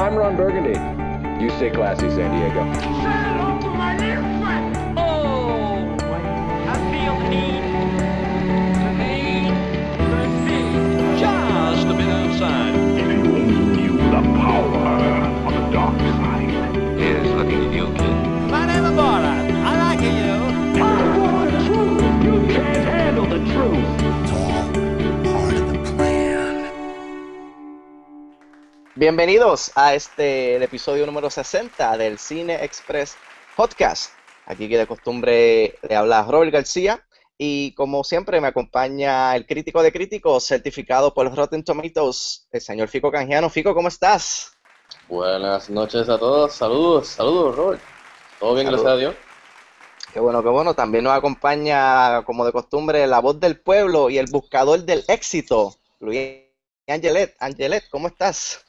I'm Ron Burgundy. You stay classy, San Diego. Bienvenidos a este el episodio número 60 del Cine Express Podcast. Aquí que de costumbre le habla Robert García y como siempre me acompaña el crítico de críticos certificado por Rotten Tomatoes, el señor Fico Canjiano. Fico, ¿cómo estás? Buenas noches a todos, saludos, saludos Robert. ¿Todo bien, Saludos. gracias a Dios? Qué bueno, qué bueno. También nos acompaña, como de costumbre, la voz del pueblo y el buscador del éxito, Luis Angelet. Angelet, ¿cómo estás?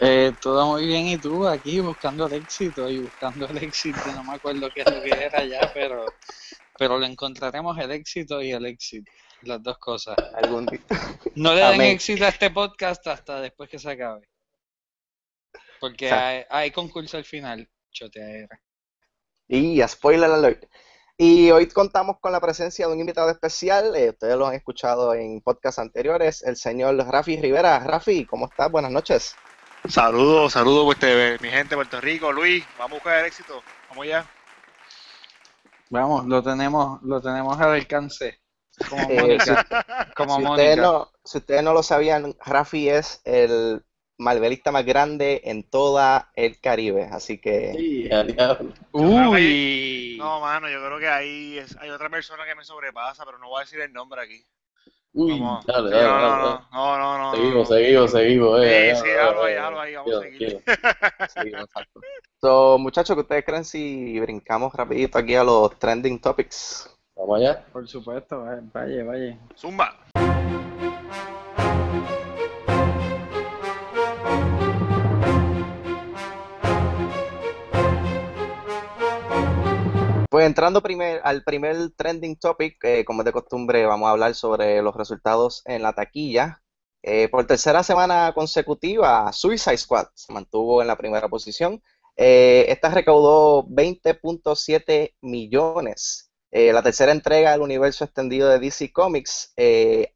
Eh, todo muy bien, y tú aquí buscando el éxito y buscando el éxito, no me acuerdo qué es lo que era ya, pero, pero lo encontraremos el éxito y el éxito, las dos cosas. Algún día. No le den Amén. éxito a este podcast hasta después que se acabe, porque hay concurso al final, choteadera. Y a spoiler alert. Y hoy contamos con la presencia de un invitado especial. eh, ustedes lo han escuchado en podcasts anteriores, el señor Rafi Rivera. Rafi, ¿cómo estás? Buenas noches. Saludos, saludos, pues, este, mi gente de Puerto Rico, Luis, vamos a buscar el éxito, vamos ya. Vamos, lo tenemos, lo tenemos al alcance, como Eh, como Si ustedes, no, si ustedes no lo sabían, Rafi es el malvelista más grande en toda el Caribe. Así que Sí. Uy, No, mano, yo creo que ahí es- hay otra persona que me sobrepasa, pero no voy a decir el nombre aquí. Uy, Vamos. dale, Sí, dale, no, dale, no, dale. no, no, no, no. Seguimos, seguimos, seguimos. Eh, Sí, sí, dale, déjalo ahí, déjalo ahí, vamos a seguir. sí, exacto. So, muchachos, ¿qué ustedes creen si brincamos rapidito aquí a los trending topics? Vamos allá. por supuesto, vaya, vaya. Zumba. Entrando primer, al primer trending topic, eh, como es de costumbre, vamos a hablar sobre los resultados en la taquilla. Eh, por tercera semana consecutiva, Suicide Squad se mantuvo en la primera posición. Eh, esta recaudó 20.7 millones. La tercera entrega del universo extendido de DC Comics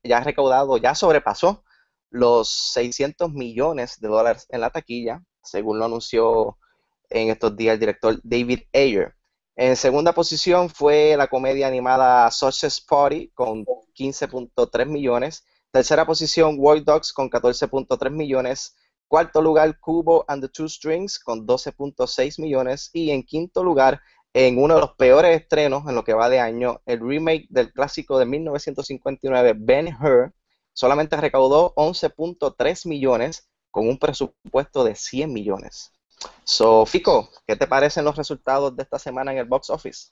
ya ha recaudado, ya sobrepasó los 600 millones de dólares en la taquilla, según lo anunció en estos días el director David Ayer. En segunda posición fue la comedia animada Success Party con 15.3 millones. Tercera posición Wild Dogs con 14.3 millones. Cuarto lugar Kubo and the Two Strings con 12.6 millones. Y en quinto lugar, en uno de los peores estrenos en lo que va de año, el remake del clásico de 1959 Ben Hur solamente recaudó 11.3 millones con un presupuesto de 100 millones. So, Fico, ¿qué te parecen los resultados de esta semana en el box office?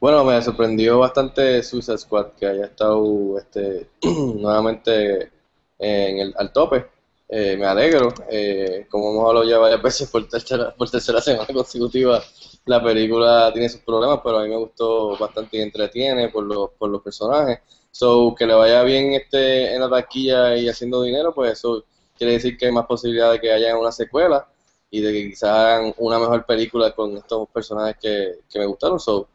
Bueno, me sorprendió bastante Suicide Squad que haya estado este, nuevamente en el, al tope. Eh, me alegro. Eh, como hemos hablado ya varias veces por tercera, por tercera semana consecutiva, la película tiene sus problemas, pero a mí me gustó bastante y entretiene por los, por los personajes. So, que le vaya bien este en la taquilla y haciendo dinero, pues eso quiere decir que hay más posibilidad de que haya una secuela y de que quizás hagan una mejor película con estos personajes que, que me gustaron. So,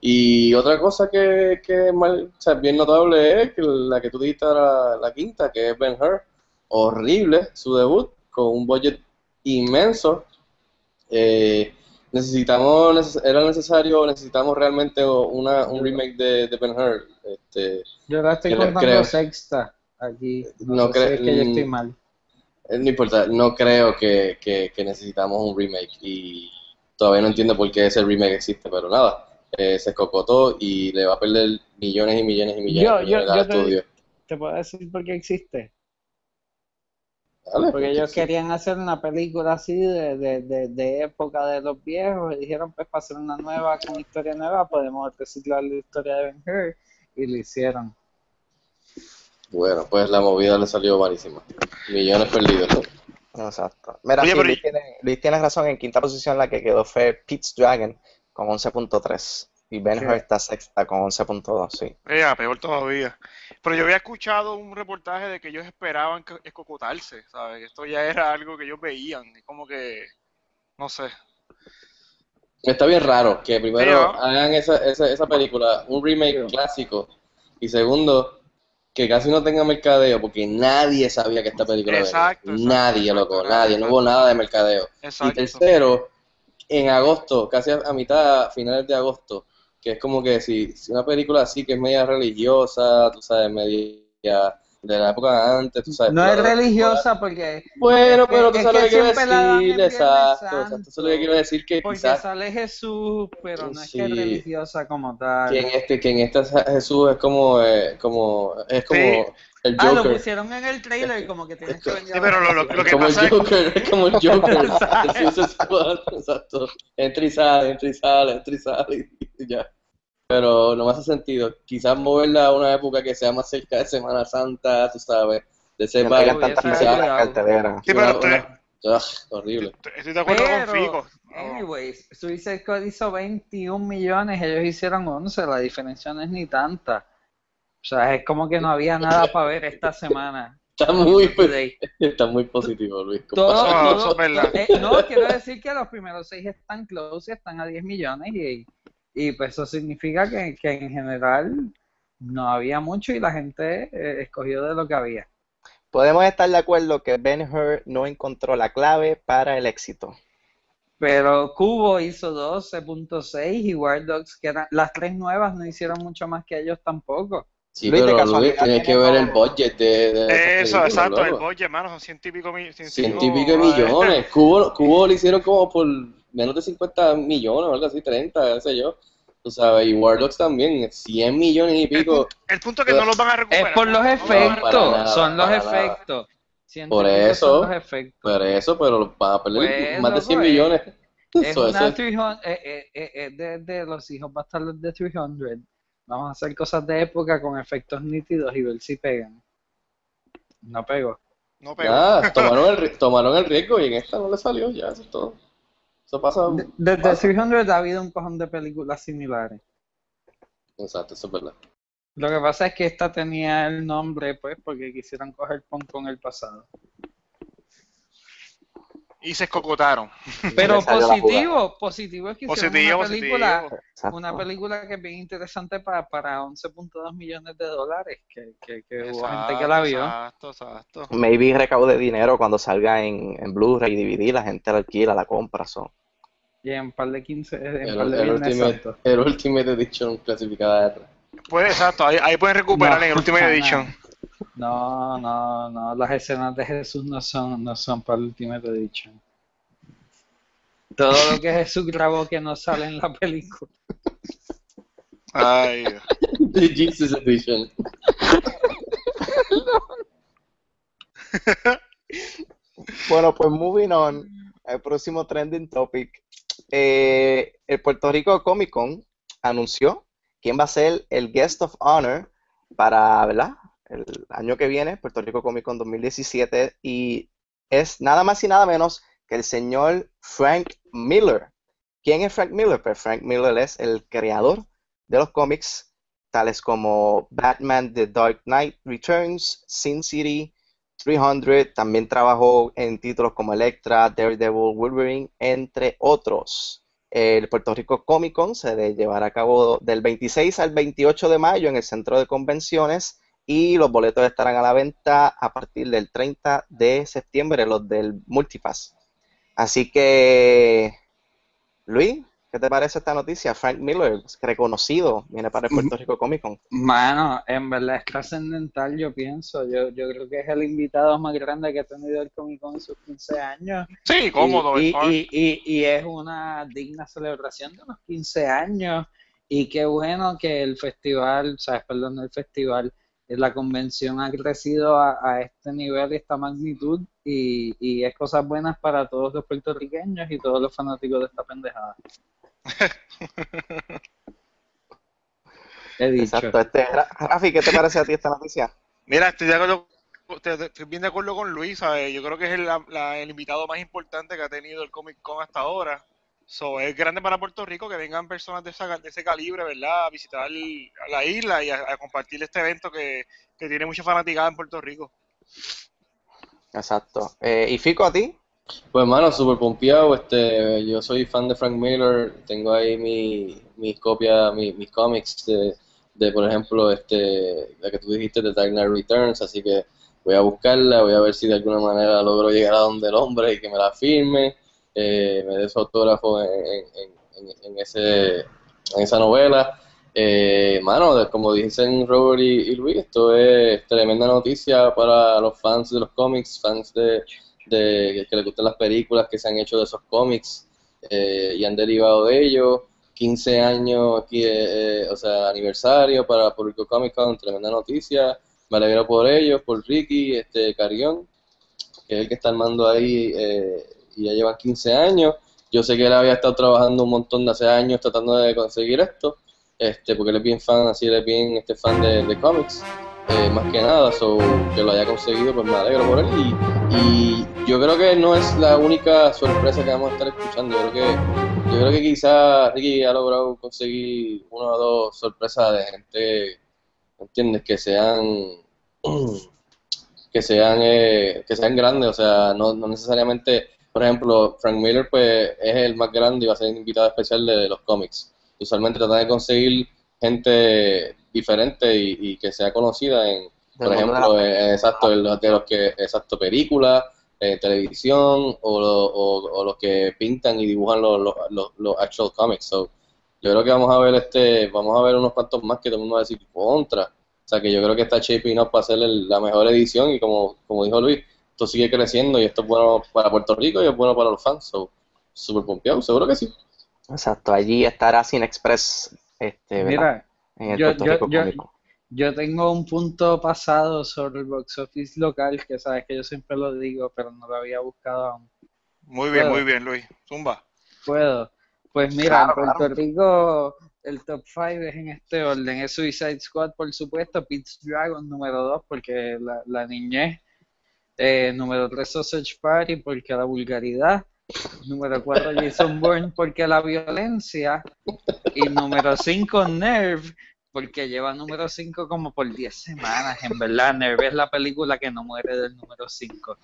y otra cosa que, que es mal- o sea, bien notable es que la que tú dijiste la, la quinta, que es Ben Hur, horrible su debut, con un budget inmenso. Eh, necesitamos, neces- era necesario, necesitamos realmente una, un remake de, de Ben Hur. Este, Yo la estoy Creo- contando creo. sexta aquí. No No, sé es que yo estoy mm. mal. Eh, no importa, no creo que, que, que necesitamos un remake y todavía no entiendo por qué ese remake existe, pero nada, eh, se escocotó y le va a perder millones y millones y millones, Yo- millones yo- al yo te- estudio. ¿Te puedo decir por qué existe? Dale, Porque ellos sí. querían hacer una película así de, de, de, de época de los viejos y dijeron, pues para hacer una nueva con historia nueva podemos reciclar la historia de Ben Hur y lo hicieron. Bueno, pues la movida le salió malísima. Millones perdidos, ¿no? Exacto. Mira, Oye, sí, Luis, y- tiene, Luis tiene razón. En quinta posición la que quedó fue Pete's Dragon con 11.3. Y Ben. Hur está sexta con 11.2, sí. Ya, peor todavía. Pero yo había escuchado un reportaje de que ellos esperaban escocotarse, ¿sabes? Esto ya era algo que ellos veían. Es como que, no sé. Está bien raro que primero Sí, ¿no? hagan esa, esa, esa película, un remake clásico, y segundo, que casi no tenga mercadeo, porque nadie sabía que esta película venía. Exacto, exacto, Nadie, exacto, loco, exacto, nadie, no hubo nada de mercadeo. Y tercero, en agosto, casi a, a mitad, finales de agosto, que es como que si, si una película así que es media religiosa, tú sabes, media de la época antes, tú sabes. No es religiosa porque, Bueno, pero tú es sabes que lo que quiero decir, exacto, exacto, eso es lo que quiero decir, que porque quizás sale Jesús, pero no es que es Sí. religiosa como tal. que en este, que en esta Jesús es como, eh, como, es como Sí. el Ah, lo Joker. pusieron en el trailer como que tienes que venir Sí, pero lo, lo, lo que como el pasa es Joker, es como el Joker. Exacto. Entra y sale, entra y sale, entra y sale y ya. Pero no me hace sentido. Quizás moverla a una época que sea más cerca de Semana Santa, tú sabes, de ese no cuidado. cartelera. Sí, pero una- estoy, una- ugh, horrible. estoy de acuerdo con Pero, Fico. No. anyways, Suicide Squad hizo 21 millones, ellos hicieron 11, la diferencia no es ni tanta. O sea, es como que no había nada para ver esta semana. Está muy, está muy positivo, Luis. Todo, todo- verdad. eh, no, quiero decir que los primeros seis están close y están a 10 millones y, y pues eso significa que, que en general no había mucho y la gente eh, escogió de lo que había. Podemos estar de acuerdo que Ben Hur no encontró la clave para el éxito. Pero Cubo hizo 12.6 y War Dogs, que eran las tres nuevas, no hicieron mucho más que ellos tampoco. Sí, Luis, pero casualidad, Luis, tienes que ver el budget de, Eso, exacto, el budget, hermano, son ciento y pico millones. Ciento y pico de millones. Cubo, Cubo lo hicieron como por menos de 50 millones o algo así, 30, qué sé yo. Tú sabes, y War Dogs también, 100 millones y El, pico. el punto es que no los van a Es recuperar. por los No, no, efectos, nada, son los efectos. Por eso, son los efectos. Pero eso, pero van a perder Pues, más de loco, 100 es- millones. Es Eso, una es- 300, eh, eh, eh, eh, de, de los hijos bastardos de 300. Vamos a hacer cosas de época con efectos nítidos y ver si pegan. No pegó. no pego. Nada, tomaron el, tomaron el riesgo y en esta no le salió, ya, eso es todo. Eso pasa. De- Desde pasa. 300 ha habido un cojón de películas similares. Exacto, eso es verdad. Lo que pasa es que esta tenía el nombre, pues, porque quisieron coger pon con el pasado. Y se escocotaron. Pero positivo, positivo es que hicieron Positivo, una película, positivo. Una película que es bien interesante para, para 11.2 millones de dólares, que, que, que hubo gente que la vio. Exacto, exacto. Maybe recaude dinero cuando salga en, en Blu-ray y DVD, la gente la alquila, la compra. so. Y en par de 15, en El, par de el Ultimate, el Ultimate Edition clasificada de atrás. Pues exacto, ahí, ahí pueden recuperar No, en el Ultimate no. Edition. No, no, no, las escenas de Jesús no son, no son para el Ultimate Edition. Todo lo que Jesús grabó que no sale en la película. Ay. The Jesus Edition. Bueno, pues moving on, el próximo trending topic. Eh, el Puerto Rico Comic Con anunció quién va a ser el Guest of Honor para, ¿verdad? El año que viene, Puerto Rico Comic Con 2017, y es nada más y nada menos que el señor Frank Miller. ¿Quién es Frank Miller? Pues Frank Miller es el creador de los cómics, tales como Batman The Dark Knight Returns, Sin City, 300, también trabajó en títulos como Electra, Daredevil, Wolverine, entre otros. El Puerto Rico Comic Con se llevará a cabo del 26 al 28 de mayo en el centro de convenciones y los boletos estarán a la venta a partir del 30 de septiembre, los del Multipass. Así que, Luis, ¿qué te parece esta noticia? Frank Miller, reconocido, viene para el Puerto Rico Comic Con. Mano, en verdad es trascendental, yo pienso. Yo, yo creo que es el invitado más grande que ha tenido el Comic Con en sus 15 años. Sí, cómodo. Y, y, y, y es una digna celebración de unos 15 años. Y qué bueno que el festival, sabes, perdón, el festival, la convención ha crecido a, a este nivel y esta magnitud. Y, y es cosas buenas para todos los puertorriqueños y todos los fanáticos de esta pendejada. He dicho. Exacto. Este, Ra- Rafi, ¿qué te parece a ti esta noticia? Mira, estoy de acuerdo, estoy bien de acuerdo con Luis, ¿sabes? Yo creo que es el, la- el invitado más importante que ha tenido el Comic Con hasta ahora. So, es grande para Puerto Rico que vengan personas de, esa- de ese calibre, ¿verdad? A visitar la isla y a, a compartir este evento que, que tiene mucha fanaticada en Puerto Rico. Exacto. Eh, ¿y Fico a ti? Pues mano, super pompeado, este, yo soy fan de Frank Miller, tengo ahí mi, mis copias, mi- mis cómics de, de, por ejemplo, este, la que tú dijiste de Dark Knight Returns, así que voy a buscarla, voy a ver si de alguna manera logro llegar a donde el hombre y que me la firme, eh, me dé su autógrafo en, en, en, en esa novela. Eh, mano, como dicen Robert y, Luis, esto es tremenda noticia para los fans de los cómics, fans de, de que les gustan las películas que se han hecho de esos cómics eh, y han derivado de ellos. 15 años aquí, eh, eh, o sea, aniversario para Puerto Comic Con, tremenda noticia. Me alegro por ellos, por Ricky, este Carión, que es el que está armando ahí eh, y ya llevan 15 años. Yo sé que él había estado trabajando un montón de hace años tratando de conseguir esto, este, porque él es bien fan, así él es bien este fan de, de cómics, eh, más que nada, so, que lo haya conseguido, pues me alegro por él. Y, y yo creo que no es la única sorpresa que vamos a estar escuchando. Yo creo que, yo creo que quizás Ricky ha logrado conseguir una o dos sorpresas de gente, ¿entiendes? Que sean que sean eh, que sean grandes, o sea, no, no necesariamente, por ejemplo, Frank Miller pues es el más grande y va a ser invitado especial de los cómics. Usualmente tratan de conseguir gente diferente y, y que sea conocida en, por ejemplo, eh, exacto, de los, de los que, exacto, películas, eh, televisión o, lo- o, o los que pintan y dibujan los, los, los, los actual comics. So, yo creo que vamos a ver este, vamos a ver unos cuantos más que todo el mundo va a decir contra. O sea que yo creo que está shaping up para hacer el- la mejor edición y como, como dijo Luis, esto sigue creciendo y esto es bueno para Puerto Rico y es bueno para los fans. So, super pompeado, seguro que sí. Exacto, allí estará Cine Express este. Mira, en el yo- Puerto yo- Rico yo- yo tengo un punto pasado sobre el box office local, que sabes que yo siempre lo digo, pero no lo había buscado aún. Muy bien, Puedo. muy bien, Luis. Zumba. Puedo. Pues mira, Claro, en Puerto Rico el top 5 es en este orden. Es Suicide Squad, por supuesto, Pete's Dragon número 2, porque la, la niñez. Eh, número 3, Sausage Party, porque la vulgaridad. Número 4, Jason Bourne, porque la violencia. Y número 5, Nerve, porque lleva número 5 como por 10 semanas. En verdad, Nerve es la película que no muere del número 5.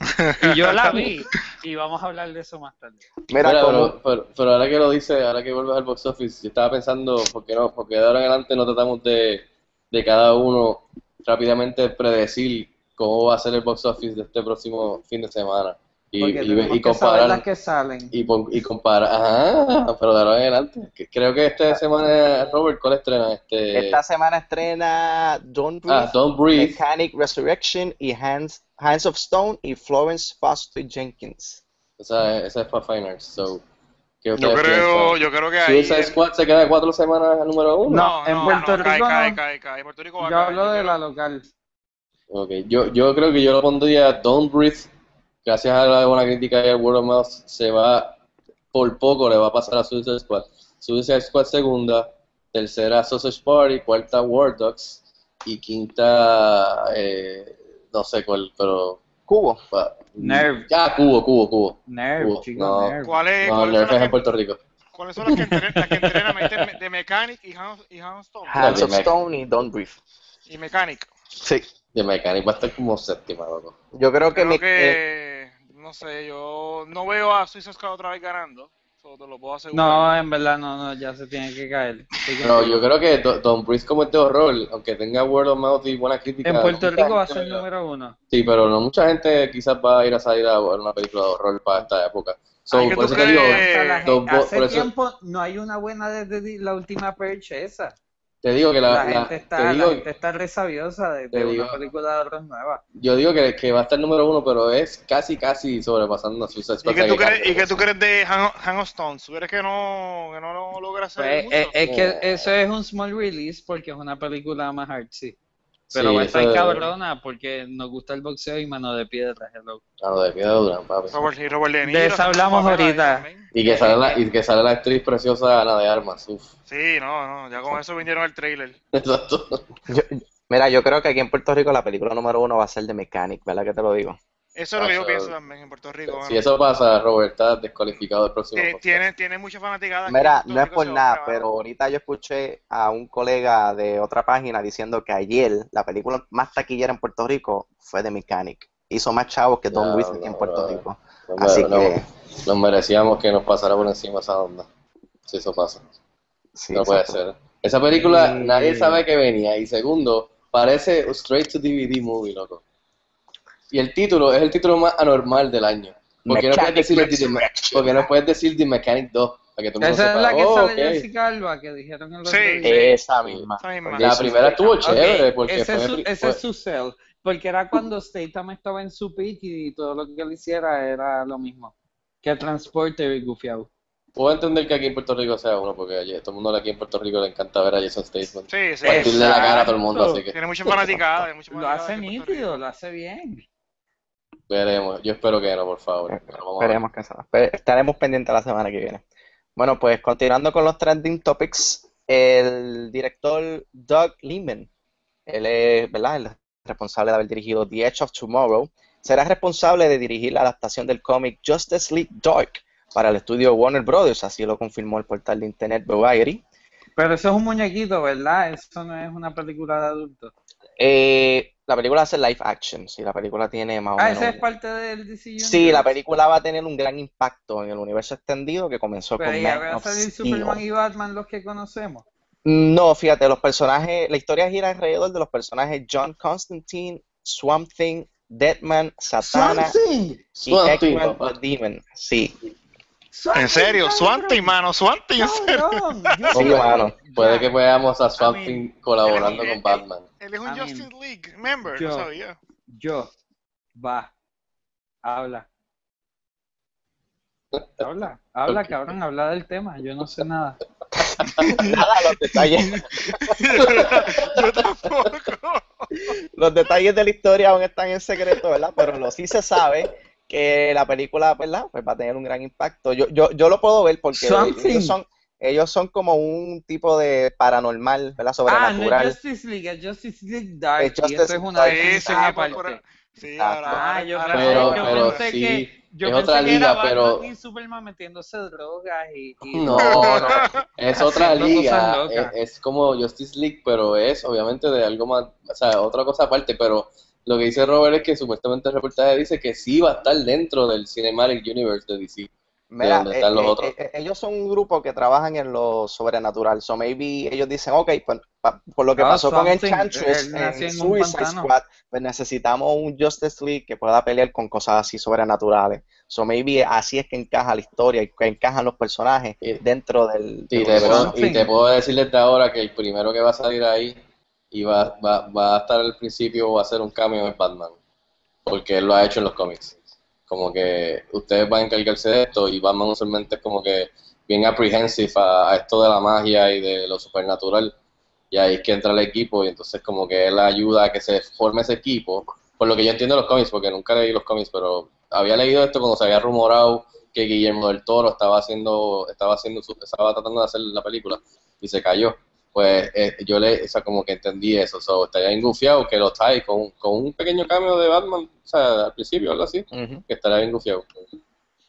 Y yo la vi, y vamos a hablar de eso más tarde. Mira, Mira, como- pero, pero, pero ahora que lo dice, ahora que vuelves al box office, yo estaba pensando, ¿por qué no? Porque de ahora en adelante no tratamos de, de cada uno rápidamente predecir cómo va a ser el box office de este próximo fin de semana. Y, y, y las comparar, que salen. y, y comparar, ajá, pero de ahora en adelante. Creo que esta semana, Robert, ¿cuál estrena? Este, esta semana estrena Don't Breathe, ah, Don't Breathe. Mechanic Resurrection y Hands, Hands of Stone y Florence Foster Jenkins. Esa, esa es para Fine Arts, so, ¿qué Yo creo, piensan? yo creo que ahí. Suicide Squad se queda cuatro semanas al número uno. No, en Puerto Rico cae, no. cae, cae. Puerto Rico va a Yo caer. hablo Yo de creo- la local. Ok, yo, yo creo que yo lo pondría Don't Breathe. Gracias a la buena crítica y al word of mouth, se va, por poco le va a pasar a Suicide Squad. Suicide Squad segunda, tercera Sausage Party, cuarta War Dogs y quinta, eh, no sé cuál, pero... Cubo. Nerve. Ah, Cubo, Cubo, Cubo. Nerve, Cubo, chico, no. Nerve. ¿Cuál es? No, ¿Cuáles Nerve es en que, Puerto Rico. cuáles son las que entrenan, las que entrenan de, de Mechanic y Hans, y Hans Stone? Hands of Mech- Stone y Don't Breathe. Y Mechanic. Sí. De Mechanic va a estar como séptima, loco. Yo creo que, Creo mi- eh, que, no sé, yo no veo a Suicide Squad otra vez ganando. Eso te lo puedo asegurar. No, en verdad no, no, ya se tiene que caer. Contigo. yo creo que Do- Don't Breathe como es de horror, aunque tenga word of mouth y buena crítica. en Puerto Rico va a ser va- número uno. Sí, pero no mucha gente quizás va a ir a salir a ver una película de horror para esta época. So, Ay, ¿qué por eso te digo, hace por eso- tiempo no hay una buena desde la última Perch esa. Te digo que la, La, la- gente te está, digo, la gente está resabiosa de, de digo- una película de horror nueva. yo digo que, que va a estar número uno, pero es casi, casi sobrepasando a Suicide ¿Y qué tú que tú crees de Han, Han of Stone? ¿Tú crees que no, que no lo logra hacer Pues, mucho? es, es que Eh. eso es un small release porque es una película más artsy. Pero Sí, va a estar eso- cabrona porque nos gusta el boxeo y mano de piedra, hello. Ah, no, de Piedra Durán, papi. Robert, y Robert De De Niro. eso haciendo hablamos ahorita. Y que sale la, y que sale la actriz preciosa Ana de Armas, uf. Sí, no, no, ya con eso vinieron el trailer. Exacto. yo- mira, yo creo que aquí en Puerto Rico la película número uno va a ser The Mechanic, ¿verdad que te lo digo? Eso es lo que yo Eso- pienso también en Puerto Rico. Si eso pasa, Robert está descualificado del próximo Tiene, mucha fanaticada. Mira, no es por nada, pero ahorita yo escuché a un colega de otra página diciendo que ayer la película más taquillera en Puerto Rico fue The Mechanic. Hizo más chavos que Don Luis en Puerto. Rico. Así que, nos- merecíamos que nos pasara por encima esa onda. Si eso pasa. no puede ser. Esa película nadie sabe que venía. Y segundo, parece un straight to DVD movie, loco. Y el título es el título más anormal del año. ¿Por qué no puedes Mechanic decir, el- Resurrection. ¿por qué no puedes decir The Mechanic 2? Para que todo Esa es sepa, la que oh, sale ok. Jessica Alba, que dijeron en los Sí. Esa misma. Esa misma. La primera estuvo chévere Ok, porque ese, fue, es su, ese fue- es su sell, porque era cuando Statham estaba en su peak y todo lo que él hiciera era lo mismo. Que Transporter y Gufiao. Puedo entender que aquí en Puerto Rico sea uno, porque a todo el mundo aquí en Puerto Rico le encanta ver a Jason Statham. Sí, sí. Partirle la cara a todo el mundo, así que Tiene mucha fanaticada. mucha Lo fanaticada hace en Puerto nítido, lo hace bien. Veremos. Yo espero que no, por favor. Esperemos que. Pe- Estaremos pendientes la semana que viene. Bueno, pues continuando con los trending topics, el director Doug Liman, él es, ¿verdad? El responsable de haber dirigido The Edge of Tomorrow, será responsable de dirigir la adaptación del cómic Justice League Dark para el estudio Warner Brothers, así lo confirmó el portal de internet Variety. Pero eso es un muñequito, ¿verdad? Eso no es una película de adultos. Eh, la película hace live action, sí, la película tiene más o Ah, menos... esa es parte del DC Universe. Sí, la película va a tener un gran impacto en el universo extendido que comenzó Pero con ya Man va a of salir Steel. Superman y Batman los que conocemos. No, fíjate, los personajes, la historia gira alrededor de los personajes John Constantine, Swamp Thing, Deadman, Satana y Swamp Thing, Eggman the Demon. Sí, En serio, Swanty, mano, Swanty, en serio. Cabrón, yo- sí, mano. Puede que veamos a Swamp I mean, Thing colaborando con Batman. Él es un I mean, Justice League member, yo- no sabía. Yo, va, habla. Habla, habla, Ok. cabrón, habla del tema. Yo no sé nada. Nada, los detalles, Yo tampoco. los detalles de la historia aún están en secreto, ¿verdad? Pero lo sí se sabe que la película, ¿verdad? Pues va a tener un gran impacto. Yo, yo, yo lo puedo ver porque ellos son, ellos son como un tipo de paranormal, ¿verdad? Ah, no Sobrenatural. es Justice League, es Justice League Dark. Es y una definición Ah, por- sí, ahora, Ah, yo Pero- yo pero pensé sí, que, yo es pensé otra que liga, pero- y Superman metiéndose drogas y, y- No, no, es otra liga, es, es como Justice League, pero es obviamente de algo más, o sea, otra cosa aparte, pero lo que dice Robert es que supuestamente el reportaje dice que sí va a estar dentro del Cinematic Universe de DC. Mira, donde están los eh, otros. eh, eh, ellos son un grupo que trabajan en lo sobrenatural. So maybe ellos dicen, ok, pues, pa- por lo que Ah, pasó con. Enchantress en en Suicide pantano. Squad, pues necesitamos un Justice League que pueda pelear con cosas así sobrenaturales. So maybe así es que encaja la historia y que encajan los personajes Y- dentro del, Y del te, y te puedo decir desde ahora que el primero que va a salir ahí y va, va, va a estar al principio va a ser un cameo es Batman, porque él lo ha hecho en los cómics. Como que ustedes van a encargarse de esto y Batman usualmente es como que bien apprehensive a, esto de la magia y de lo supernatural. Y ahí es que entra el equipo y entonces como que él ayuda a que se forme ese equipo. Por lo que yo entiendo los cómics, porque nunca leí los cómics, pero había leído esto cuando se había rumorado que Guillermo del Toro estaba haciendo, estaba haciendo estaba tratando de hacer la película y se cayó. Pues eh, yo le, o sea, como que entendí eso, so, estaría engufiado que lo trae con, con un pequeño cambio de Batman, o sea, al principio, algo así, que estaría bien gufiado.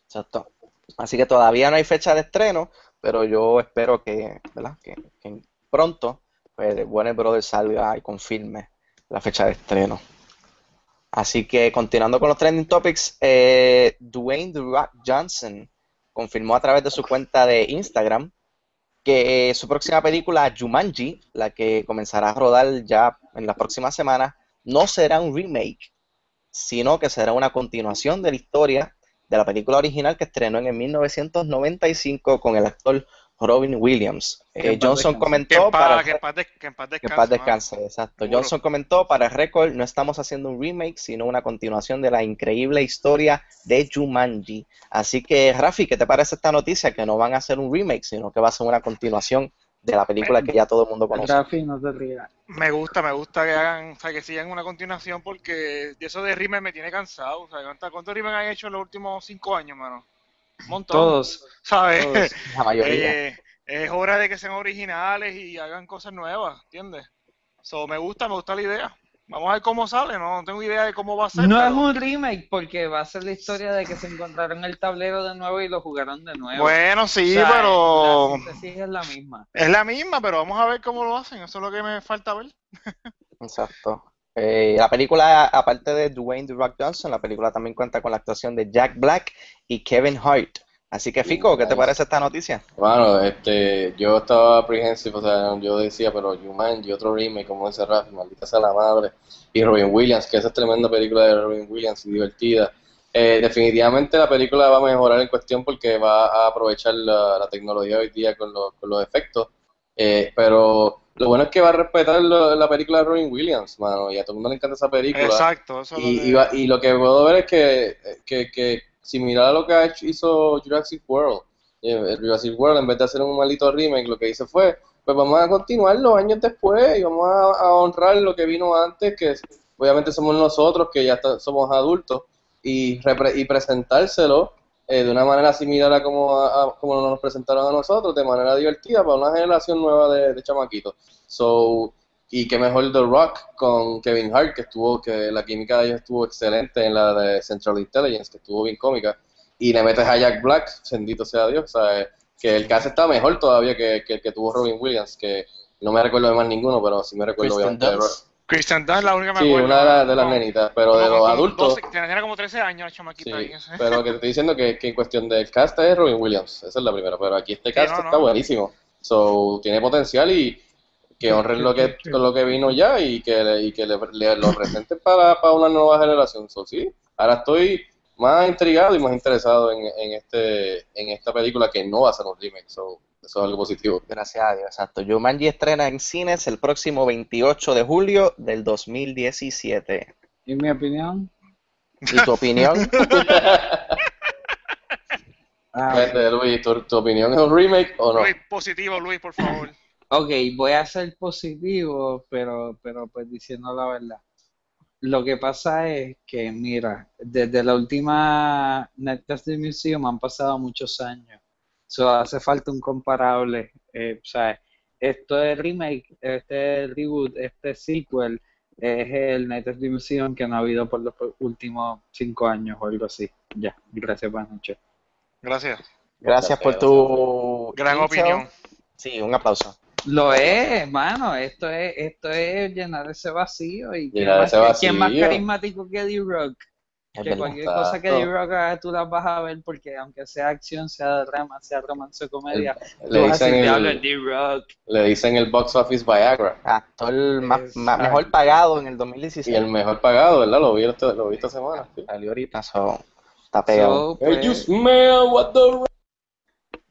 exacto. Así que todavía no hay fecha de estreno, pero yo espero que, ¿verdad? que, que pronto pues, Warner Brothers salga y confirme la fecha de estreno. Así que continuando con los trending topics, eh, Dwayne The Rock Johnson confirmó a través de su cuenta de Instagram que su próxima película, Jumanji, la que comenzará a rodar ya en las próximas semanas, no será un remake, sino que será una continuación de la historia de la película original que estrenó en el 1995 con el actor Robin Williams. Eh, Johnson descanse. Comentó en para que en paz, des- que en paz que descanse. paz mano. descanse, exacto. Seguro. Johnson comentó para el récord, no estamos haciendo un remake, sino una continuación de la increíble historia de Jumanji. Así que, Rafi, ¿qué te parece esta noticia? Que no van a hacer un remake, sino que va a ser una continuación de la película que ya todo el mundo conoce. Rafi, no te rías. Me gusta, me gusta que hagan, o sea, que sigan una continuación porque eso de remake me tiene cansado. O sea, ¿cuántos, cuántos remake han hecho en los últimos cinco años, mano? Un montón. Todos, ¿Sabes? todos. La mayoría. Eh, es hora de que sean originales y hagan cosas nuevas, ¿entiendes? So, me gusta, me gusta la idea. Vamos a ver cómo sale, no tengo idea de cómo va a ser. No pero- es un remake porque va a ser la historia de que se encontraron el tablero de nuevo y lo jugaron de nuevo. Bueno, sí, O sea, pero La es la misma. es la misma, pero vamos a ver cómo lo hacen. Eso es lo que me falta ver. Exacto. Eh, la película, aparte de Dwayne The Rock Johnson, la película también cuenta con la actuación de Jack Black y Kevin Hart. Así que, Fico, ¿qué te parece esta noticia? Bueno, este, yo estaba apprehensive, o sea, yo decía, pero Jumanji, otro remake, como dice Rafi, maldita sea la madre, y Robin Williams, que esa es tremenda película de Robin Williams y divertida. Eh, definitivamente la película va a mejorar en cuestión porque va a aprovechar la, la tecnología hoy día con, los- con los efectos, eh, pero lo bueno es que va a respetar lo- la película de Robin Williams, mano, y a todo el mundo le encanta esa película. Exacto, eso es lo Y, que- y, va- y lo que puedo ver es que, que, que similar a lo que ha hecho- hizo Jurassic World, eh, el Jurassic World, en vez de hacer un maldito remake, lo que hizo fue, pues vamos a continuar los años después y vamos a, a honrar lo que vino antes, que obviamente somos nosotros, que ya está- somos adultos, y, repre- y presentárselo eh, de una manera similar a como, a- a como nos presentaron a nosotros, de manera divertida para una generación nueva de, de chamaquitos. So, y qué mejor The Rock con Kevin Hart, que estuvo, que la química de ellos estuvo excelente en la de Central Intelligence, que estuvo bien cómica. Y le metes a Jack Black, bendito sea Dios, ¿sabes? que el cast está mejor todavía que, que, que tuvo Robin Williams, que no me recuerdo de más ninguno, pero sí me recuerdo de Dunst. Christian Dunst es la única que me Sí, acuerdo. una de, las- de las Como- nenitas, pero de los adultos, 12, tenía como 13 años la chamaquita sí, ahí. pero que te estoy diciendo que, que en cuestión del cast es Robin Williams, esa es la primera, pero aquí este cast no, está no. buenísimo, so tiene potencial y que honren lo que, con lo que vino ya y que, y que le, le- lo presenten para, para una nueva generación. So, sí, ahora estoy más intrigado y más interesado en, en, este, en esta película que no va a ser un remake. So, eso es algo positivo. Gracias a Dios, exacto. Jumanji estrena en cines el próximo 28 de julio del 2017. ¿Y mi opinión? ¿Y tu opinión? Ah, Vete, Luis, ¿tu, tu opinión es un remake o no? Luis, positivo, Luis, por favor. Ok, voy a ser positivo, pero, pero pues diciendo la verdad. Lo que pasa es que, mira, desde la última Netflix Museum han pasado muchos años. So, hace falta un comparable. Eh, ¿sabes? Esto es remake, este reboot, este sequel es el Netflix Museum que no ha habido por los últimos cinco años o algo así. Ya, gracias, buenas noches. Gracias. Gracias por tu Gran opinión. Sí, un aplauso. Lo es, hermano. Esto es, esto es llenar ese vacío. ¿Y quién más, quién más carismático que D-Rock? Que verdad. cualquier cosa que D-Rock haga, tú las vas a ver porque aunque sea acción, sea drama, sea romance o comedia, Le dicen el, D-Rock. le dicen el box office Viagra. Actor más, más- Exacto. mejor pagado en el Y 2016. el mejor pagado, ¿verdad? Lo vi, esta- lo vi esta semana. sí. Salió ahorita, so, está pegado. So, pues, Hey, you smell what the...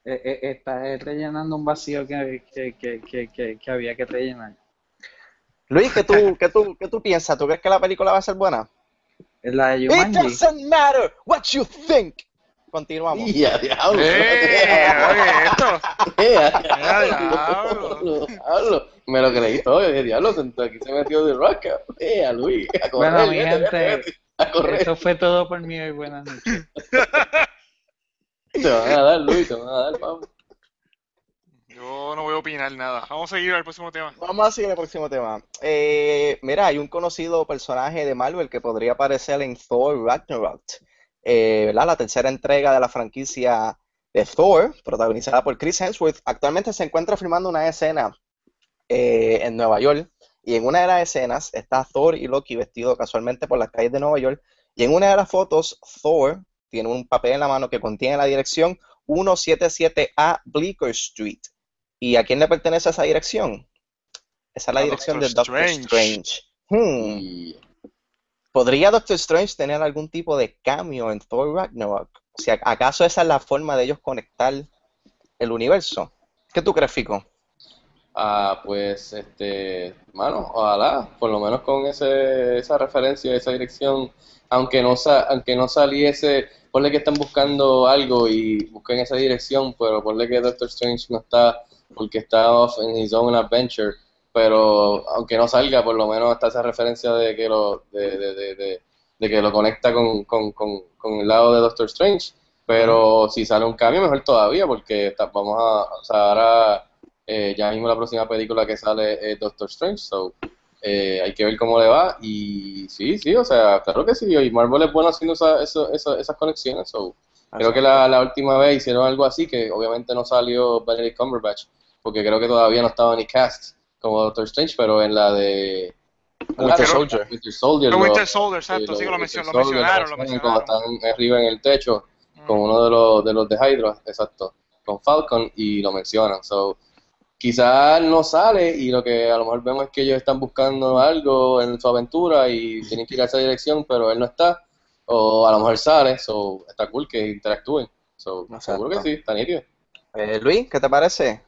eh, eh, está rellenando un vacío que, que, que, que, que, que había que rellenar. Luis, ¿qué tú, qué, tú, ¿qué tú piensas? ¿Tú crees que la película va a ser buena? Es La de It Jumanji. doesn't matter what you think. Continuamos. ¡Ya, diablo! ¡Eh! Oye, esto. ¡Ya, Ya, diablo! diablo! Me lo creí todo. Yo dije, diablo, aquí se metió de roca. ¡Eh, a Luis! A correr, Bueno, mi gente, a correr. Eso fue todo por mí hoy. Buenas noches. Te van a dar, Luis, te van a dar, vamos. Yo no voy a opinar nada. Vamos a seguir al próximo tema. Vamos a seguir el próximo tema. Eh, mira, hay un conocido personaje de Marvel que podría aparecer en Thor Ragnarok. Eh, ¿verdad? La tercera entrega de la franquicia de Thor, protagonizada por Chris Hemsworth, actualmente se encuentra filmando una escena eh, en Nueva York. Y en una de las escenas está Thor y Loki vestidos casualmente por las calles de Nueva York. Y en una de las fotos, Thor tiene un papel en la mano que contiene la dirección 177A Bleecker Street. ¿Y a quién le pertenece esa dirección? Esa es la A dirección Doctor de Doctor Strange. Strange. Hmm. ¿Podría Doctor Strange tener algún tipo de cambio en Thor Ragnarok? O sea, ¿acaso esa es la forma de ellos conectar el universo? ¿Qué tú crees, Fico? Ah, pues, este, mano, ojalá, por lo menos con ese, esa referencia, esa dirección, aunque no, sa- aunque no saliese, ponle que están buscando algo y busquen esa dirección, pero ponle que Doctor Strange no está, porque está off en his own adventure, pero aunque no salga, por lo menos está esa referencia de que lo, de, de, de, de, que lo conecta con, con, con, con el lado de Doctor Strange, pero si sale un cambio, mejor todavía, porque está- vamos a, o sea, ahora eh, ya mismo la próxima película que sale es Doctor Strange, so, Eh, hay que ver cómo le va. Y sí, sí, o sea, claro que sí. Y Marvel es bueno haciendo esa- eso- eso- esas conexiones. so, creo que la, la última vez hicieron algo así, que obviamente no salió Benedict Cumberbatch, porque creo que todavía no estaba ni cast como Doctor Strange, pero en la de Winter Soldier. Winter Soldier. The lo- Winter Soldier, exacto, lo- sí que lo, mencionaron, lo Soldier, mencionaron. Cuando están arriba en el techo, con uno de los de los de Hydra, exacto, con Falcon y lo mencionan. So, quizás no sale y lo que a lo mejor vemos es que ellos están buscando algo en su aventura y tienen que ir a esa dirección, pero él no está. O a lo mejor sale, so, está cool que interactúen. So, seguro que sí, está nítido. Eh, Luis, ¿qué te parece?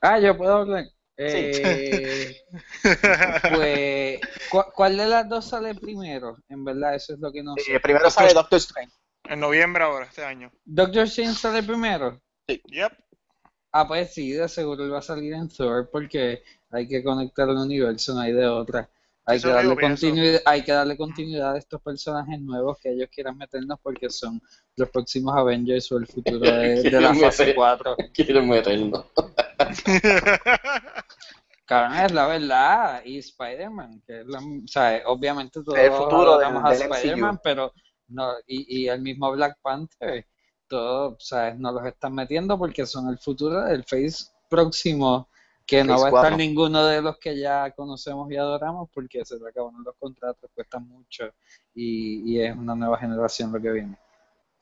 Ah, yo puedo hablar. Eh, pues, ¿cu- ¿cuál de las dos sale primero? En verdad, eso es lo que no sé. Eh, primero sale Doctor Strange. En noviembre ahora, este año. ¿Doctor Strange sale primero? Yep. Ah, pues sí, de seguro él va a salir en Thor porque hay que conectar el universo, no hay de otra. Hay que, darle continuidad, hay que darle continuidad a estos personajes nuevos que ellos quieran meternos porque son los próximos Avengers o el futuro de, de la fase meter- 4. Quieren meternos. Cabrón, es la verdad. Y Spider-Man, que es la, o sea, obviamente todos El futuro adoramos a Spider-Man, pero no, y, y el mismo Black Panther, todos, sea, nos los están metiendo porque son el futuro del Face próximo, que no va a estar ninguno de los que ya conocemos y adoramos porque se le acabaron los contratos, cuestan mucho y, y es una nueva generación lo que viene.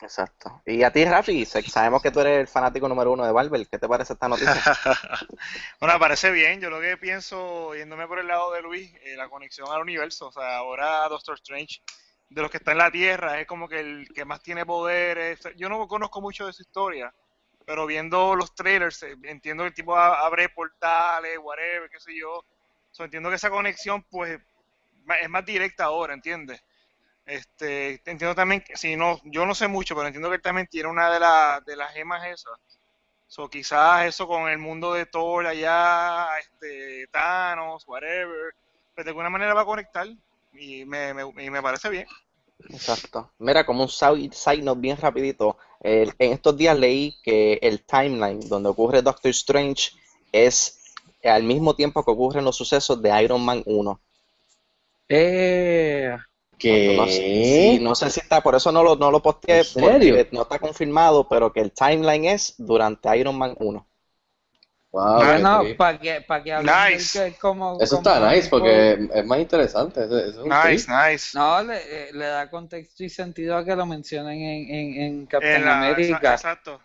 Exacto. Y a ti, Rafi, sabemos que tú eres el fanático número uno de Marvel. ¿Qué te parece esta noticia? bueno, parece bien. Yo lo que pienso, yéndome por el lado de Luis, eh, la conexión al universo. O sea, ahora Doctor Strange, de los que está en la Tierra, es como que el que más tiene poderes. Yo no conozco mucho de su historia, pero viendo los trailers, eh, entiendo que el tipo abre portales, whatever, qué sé yo. Entiendo que esa conexión, pues, es más directa ahora, ¿entiendes? Este, entiendo también que, si no, yo no sé mucho, pero entiendo que él también tiene una de, la- de las gemas esas. So, quizás eso con el mundo de Thor allá, este, Thanos, whatever, pues de alguna manera va a conectar y me, me, y me parece bien. Exacto. Mira, como un side, side note bien rapidito, el- en estos días leí que el timeline donde ocurre Doctor Strange es al mismo tiempo que ocurren los sucesos de Iron Man 1. Eh, ¿Qué? No sé, sí, no sé si está, por eso no lo, no lo posteé, ¿En serio? porque no está confirmado, pero que el timeline es durante Iron Man 1. Wow, bueno, qué- para que, pa' que Nice. que como, Eso como está nice porque es más interesante. Eso, eso es un Nice, nice. No, le, eh, le da contexto y sentido a que lo mencionen en, en, en Captain En la- América. Exacto.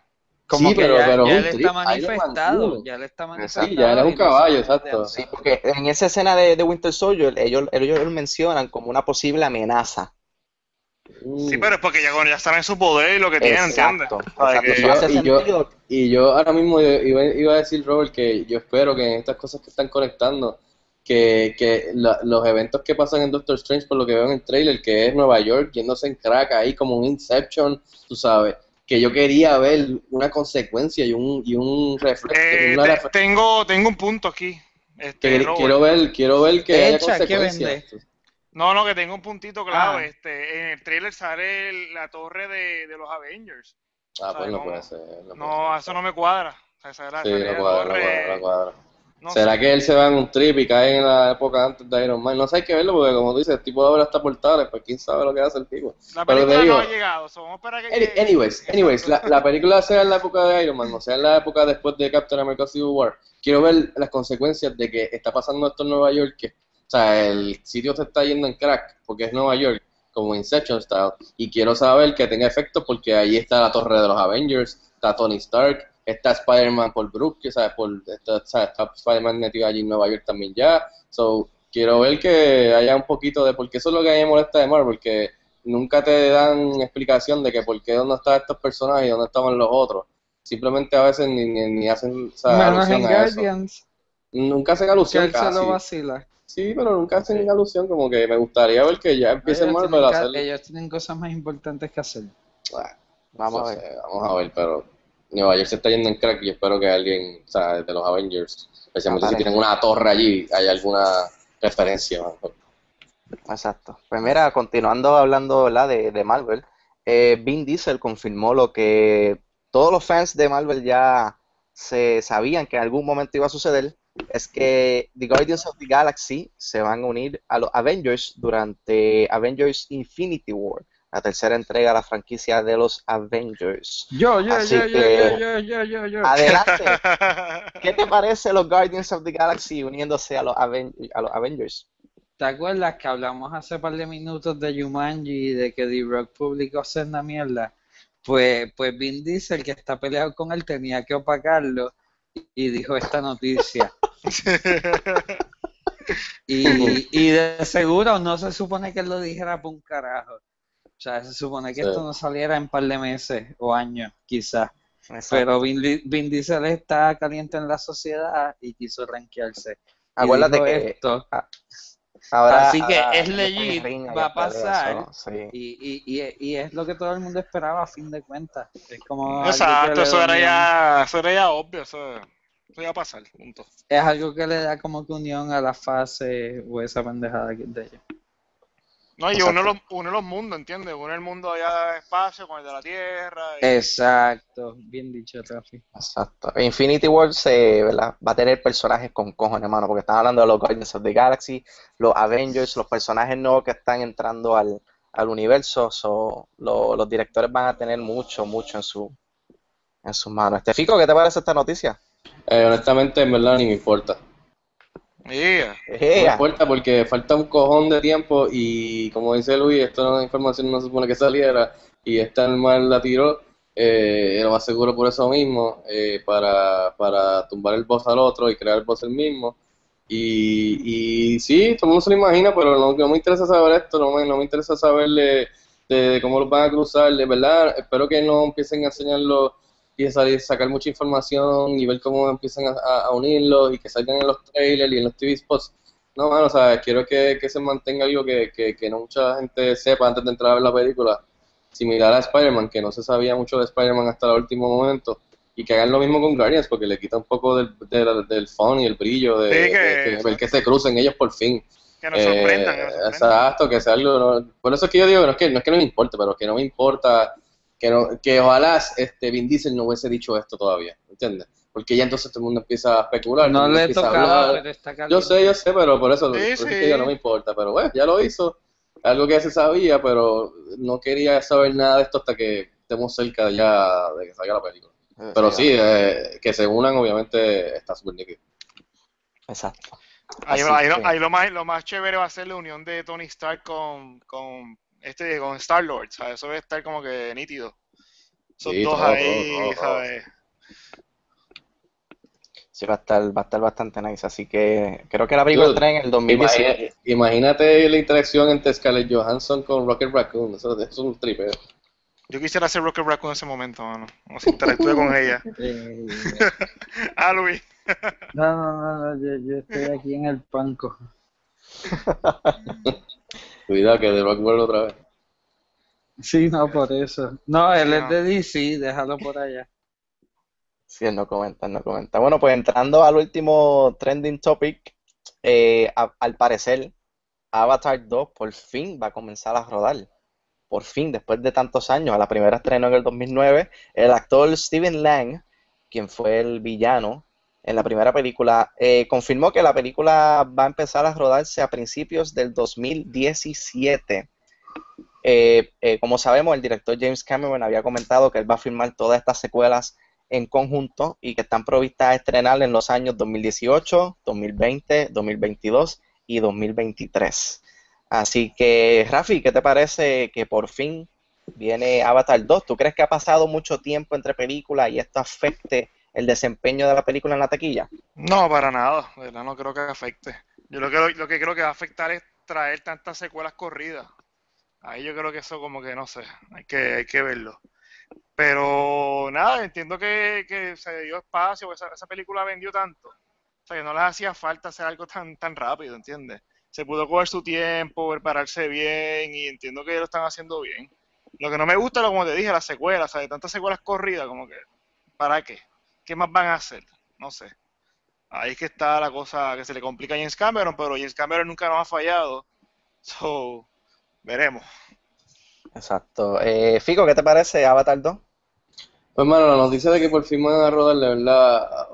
Como Sí, que pero- ya, pero ya un trip, está manifestado, ya él está Sí, manifestado. ya era un caballo, exacto. Sí, porque en esa escena de, de Winter Soldier, ellos, ellos lo mencionan como una posible amenaza. Sí, pero es porque ya, ya saben su poder y lo que tienen, ¿entiendes? Y yo-. Y yo ahora mismo iba, iba a decir, Robert, que yo espero que en estas cosas que están conectando, que, que la- los eventos que pasan en Doctor Strange, por lo que veo en el trailer, que es Nueva York yéndose en crack ahí como un Inception, tú sabes, que yo quería ver una consecuencia y un, y un reflejo. Eh, una te- refe- tengo, tengo un punto aquí. Este, que- quiero ver, quiero ver que haya Echa, ¿qué consecuencias. No, no, que tengo un puntito clave. Ah. Este, en el trailer sale el- la torre de, de los Avengers. Ah, pues no ¿Sabes puede ser. No, puede No, eso no me cuadra. O sea, esa era- ser. Sí, no la cuadra, no torre, cuadra, no cuadra. No ¿Será sé. que él se va en un trip y cae en la época antes de Iron Man? No sé, hay que verlo porque, como tú dices, el tipo de ahora hasta portales, pues quién sabe lo que hace el tipo. La Pero te película digo- no ha llegado. so, vamos a esperar a que anyways, anyways, la, la película sea en la época de Iron Man o sea en la época después de Captain America Civil War, quiero ver las consecuencias de que está pasando esto en Nueva York, que, o sea, el sitio se está yendo en crack porque es Nueva York, como Inception style, y quiero saber que tenga efecto porque ahí está la torre de los Avengers, está Tony Stark, está Spider-Man por Brook, que sabes, por, está, sea, está Spider-Man metido allí en Nueva York también ya, so, quiero ver que haya un poquito de, porque eso es lo que a mí me molesta de Marvel, que nunca te dan explicación de que por qué dónde están estos personajes y dónde estaban los otros. Simplemente a veces ni, ni, ni hacen o sea, Menos en alusión a eso. Guardians, Nunca hacen que alusión se casi. lo vacila. Sí, pero nunca hacen alusión, como que me gustaría ver que ya empiece Ellos Marvel a hacer... ellos tienen cosas más importantes que hacer. Ah, Vamos a ver. sé, vamos a ver, pero Nueva York se está yendo en crack y espero que alguien, o sea, de los Avengers, especialmente si tienen una torre allí, haya alguna referencia. Exacto. Pues mira, continuando hablando ¿verdad? De, de Marvel, eh, Vin Diesel confirmó lo que todos los fans de Marvel ya se sabían que en algún momento iba a suceder, es que The Guardians of the Galaxy se van a unir a los Avengers durante Avengers Infinity War, la tercera entrega de la franquicia de los Avengers. Yo, yo, Así yo, yo, que- yo, yo, yo, yo. Adelante. ¿Qué te parece los Guardians of the Galaxy uniéndose a los, Aven- a los Avengers? ¿Te acuerdas que hablamos hace par de minutos de Jumanji y de que The Rock publicó Senda Mierda? Pues, pues Vin Diesel, que está peleado con él, tenía que opacarlo y dijo esta noticia. Y, y de seguro no se supone que él lo dijera por un carajo. O sea, se supone que Sí. esto no saliera en par de meses o años, quizás. Pero Vin, Vin Diesel está caliente en la sociedad y quiso rankearse. Acuérdate que esto. ahora, Así que ahora es legit, va a pasar. eso, sí. Y, y, y, y es lo que todo el mundo esperaba a fin de cuentas. Es como Exacto, eso era ya, eso era ya obvio, eso, eso iba a pasar, punto. es algo que le da como que unión a la fase o esa pendejada que es de ellos. No, y Exacto. uno los, une los mundos, ¿entiendes? Une el mundo allá de espacio con el de la Tierra. y- Exacto, bien dicho, Rafi. Exacto. Infinity War se, ¿verdad? va a tener personajes con cojones, hermano, porque están hablando de los Guardians of the Galaxy, los Avengers, los personajes nuevos que están entrando al, al universo. so, lo- los directores van a tener mucho, mucho en su en sus manos. Este Fico, ¿qué te parece esta noticia? Eh, honestamente, en verdad, ni me importa. Yeah. No importa porque falta un cojón de tiempo y como dice Luis, esta información no se supone que saliera y esta normal la tiró, eh, lo más seguro por eso mismo, eh, para, para tumbar el boss al otro y crear el boss el mismo. Y, y sí, todo el mundo se lo imagina, pero no, no me interesa saber esto, no me, no me interesa saber de, de cómo los van a cruzar, de verdad, espero que no empiecen a enseñarlo y salir, sacar mucha información y ver cómo empiezan a, a- a unirlos y que salgan en los trailers y en los TV spots. No, mano, o sea, quiero que, que se mantenga algo que, que, que no mucha gente sepa antes de entrar a ver la película, similar a Spider-Man, que no se sabía mucho de Spider-Man hasta el último momento, y que hagan lo mismo con Guardians, porque le quita un poco del, del, del fun y el brillo de, Sí, que- de- de que se crucen ellos por fin. Que nos Eh, sorprendan, que nos sorprendan. exacto, que sea algo. no- por eso es que yo digo, no es que no, es que no me importe, pero que no me importa, que, no, que ojalá este, Vin Diesel no hubiese dicho esto todavía, ¿entiendes? Porque ya entonces todo el mundo empieza a especular, No le tocaba, caliente. Yo sé, yo sé, pero por eso, Sí, por eso es sí. que yo no me importa, pero bueno, ya lo hizo, algo que ya se sabía, pero no quería saber nada de esto hasta que estemos cerca ya de que salga la película. Pero sí, eh, que se unan obviamente está súper nítido. Exacto. Ahí, lo, ahí lo más, lo más chévere va a ser la unión de Tony Stark con, con este con Star Lord, ¿sabes? Eso va a estar como que nítido. Esos Sí, dos todo, ahí, todo, todo, todo. ¿sabes? Sí, va a estar, va a estar bastante nice. Así que creo que la película entra en el 2017. Imagina- imagínate la interacción entre Scarlett Johansson con Rocket Raccoon, eso, eso es un tripeo. Yo quisiera ser Rocket Raccoon en ese momento, mano. O sea, interactúe con ella. Ah, Luis. no, no, no, no, yo, yo estoy aquí en el panco. Cuidado que de vuelve otra vez. Sí, no, por eso. No, él es de DC, déjalo por allá. Sí, él no comenta, él no comenta. Bueno, pues entrando al último trending topic, eh, a- al parecer, Avatar 2 por fin va a comenzar a rodar. Por fin, después de tantos años. A la primera estrenó en el 2009. El actor Steven Lang, quien fue el villano en la primera película, eh, confirmó que la película va a empezar a rodarse a principios del 2017. Eh, eh, como sabemos, el director James Cameron había comentado que él va a filmar todas estas secuelas en conjunto y que están provistas a estrenar en los años 2018, 2020, 2022 y 2023. Así que, Rafi, ¿qué te parece que por fin viene Avatar 2? ¿Tú crees que ha pasado mucho tiempo entre películas y esto afecte el desempeño de la película en la taquilla? No, para nada, verdad no creo que afecte. Yo lo que, lo que creo que va a afectar es traer tantas secuelas corridas. Ahí yo creo que eso como que no sé, hay que, hay que verlo. Pero nada, entiendo que, que se dio espacio, esa, esa película vendió tanto. O sea, que no les hacía falta hacer algo tan, tan rápido, ¿entiendes? Se pudo coger su tiempo, prepararse bien y entiendo que lo están haciendo bien. Lo que no me gusta, como te dije, las secuelas, o sea, de tantas secuelas corridas, como que, ¿para qué? ¿Qué más van a hacer? No sé. Ahí es que está la cosa que se le complica a James Cameron, pero James Cameron nunca nos ha fallado. So, veremos. Exacto. Eh, Fico, ¿qué te parece Avatar 2? Pues, mano, la noticia de que por fin van a rodar, de verdad,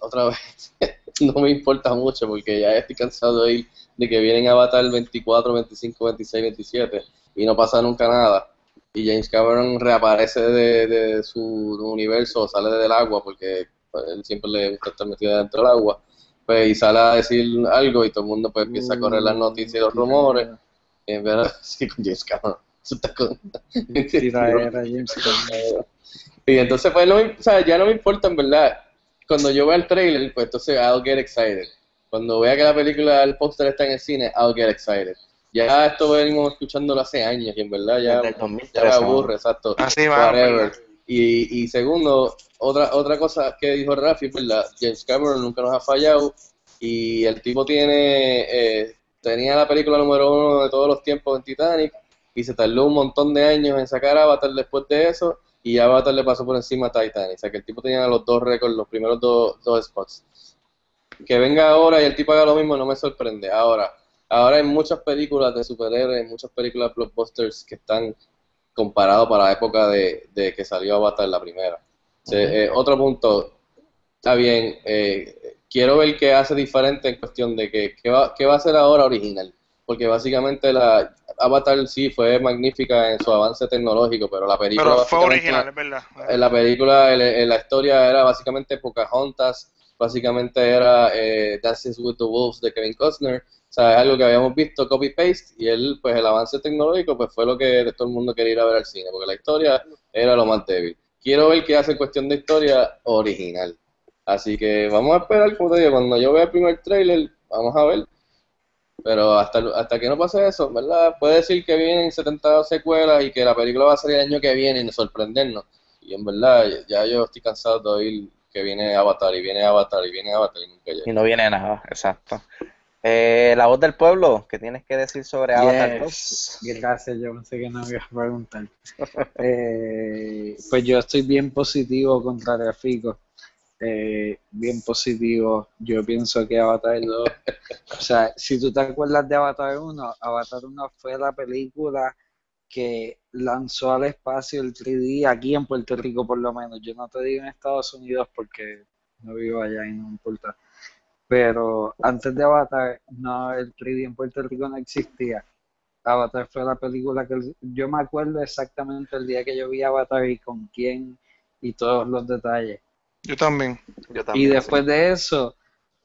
otra vez, no me importa mucho porque ya estoy cansado de ir de que vienen a Avatar 24, 25, 26, 27 y no pasa nunca nada. Y James Cameron reaparece de, de su universo, sale del agua porque pues, él siempre le gusta estar metido dentro del agua. Pues, y sale a decir algo y todo el mundo pues empieza a correr las noticias y los rumores. Y en verdad, sí, con James Cameron. James y entonces, pues, no me- o sea, ya no me importa, en verdad. Cuando yo vea el trailer, pues entonces I'll get excited. Cuando vea que la película, el póster está en el cine, I'll get excited. Ya esto venimos escuchándolo hace años y en verdad ya, Desde el ya 2013, me aburre, exacto. Así va. Y, y segundo, otra, otra cosa que dijo Rafi, verdad, James Cameron nunca nos ha fallado y el tipo tiene, eh, tenía la película número uno de todos los tiempos en Titanic y se tardó un montón de años en sacar Avatar después de eso y Avatar le pasó por encima a Titanic. O sea que el tipo tenía los dos récords, los primeros dos, dos spots. Que venga ahora y el tipo haga lo mismo no me sorprende. Ahora, ahora hay muchas películas de superhéroes, muchas películas blockbusters que están comparados para la época de, de que salió Avatar la primera. Eh, otro punto, está bien, eh, quiero ver qué hace diferente en cuestión de que, qué va, qué va a hacer ahora original. Porque básicamente la Avatar sí fue magnífica en su avance tecnológico, pero la película Pero fue original, es verdad. en la película, en la historia era básicamente Pocahontas, básicamente era eh, Dancing with the Wolves de Kevin Costner, o sea, es algo que habíamos visto copy-paste y él, pues el avance tecnológico, pues fue lo que todo el mundo quería ir a ver al cine, porque la historia era lo más débil. Quiero ver qué hace en cuestión de historia original. Así que vamos a esperar, como te digo, cuando yo vea el primer trailer, vamos a ver. Pero hasta, hasta que no pase eso, ¿verdad? Puede decir que vienen 70 secuelas y que la película va a salir el año que viene y sorprendernos. Y en verdad, ya yo estoy cansado de oír que viene Avatar y viene Avatar y viene Avatar y nunca llega. Y no viene nada, exacto. Eh, la voz del pueblo, ¿qué tienes que decir sobre Avatar 2? Yes. Gracias, yo pensé que no me ibas a preguntar. Eh, pues yo estoy bien positivo contra Grafico. Eh, bien positivo. Yo pienso que Avatar 2, o sea, si tú te acuerdas de Avatar 1, Avatar 1 fue la película que lanzó al espacio el 3D aquí en Puerto Rico por lo menos. Yo no te digo en Estados Unidos porque no vivo allá y no me importa. Pero antes de Avatar, no, el 3D en Puerto Rico no existía. Avatar fue la película que yo me acuerdo exactamente el día que yo vi Avatar y con quién y todos los detalles. Yo también. Yo Y después de eso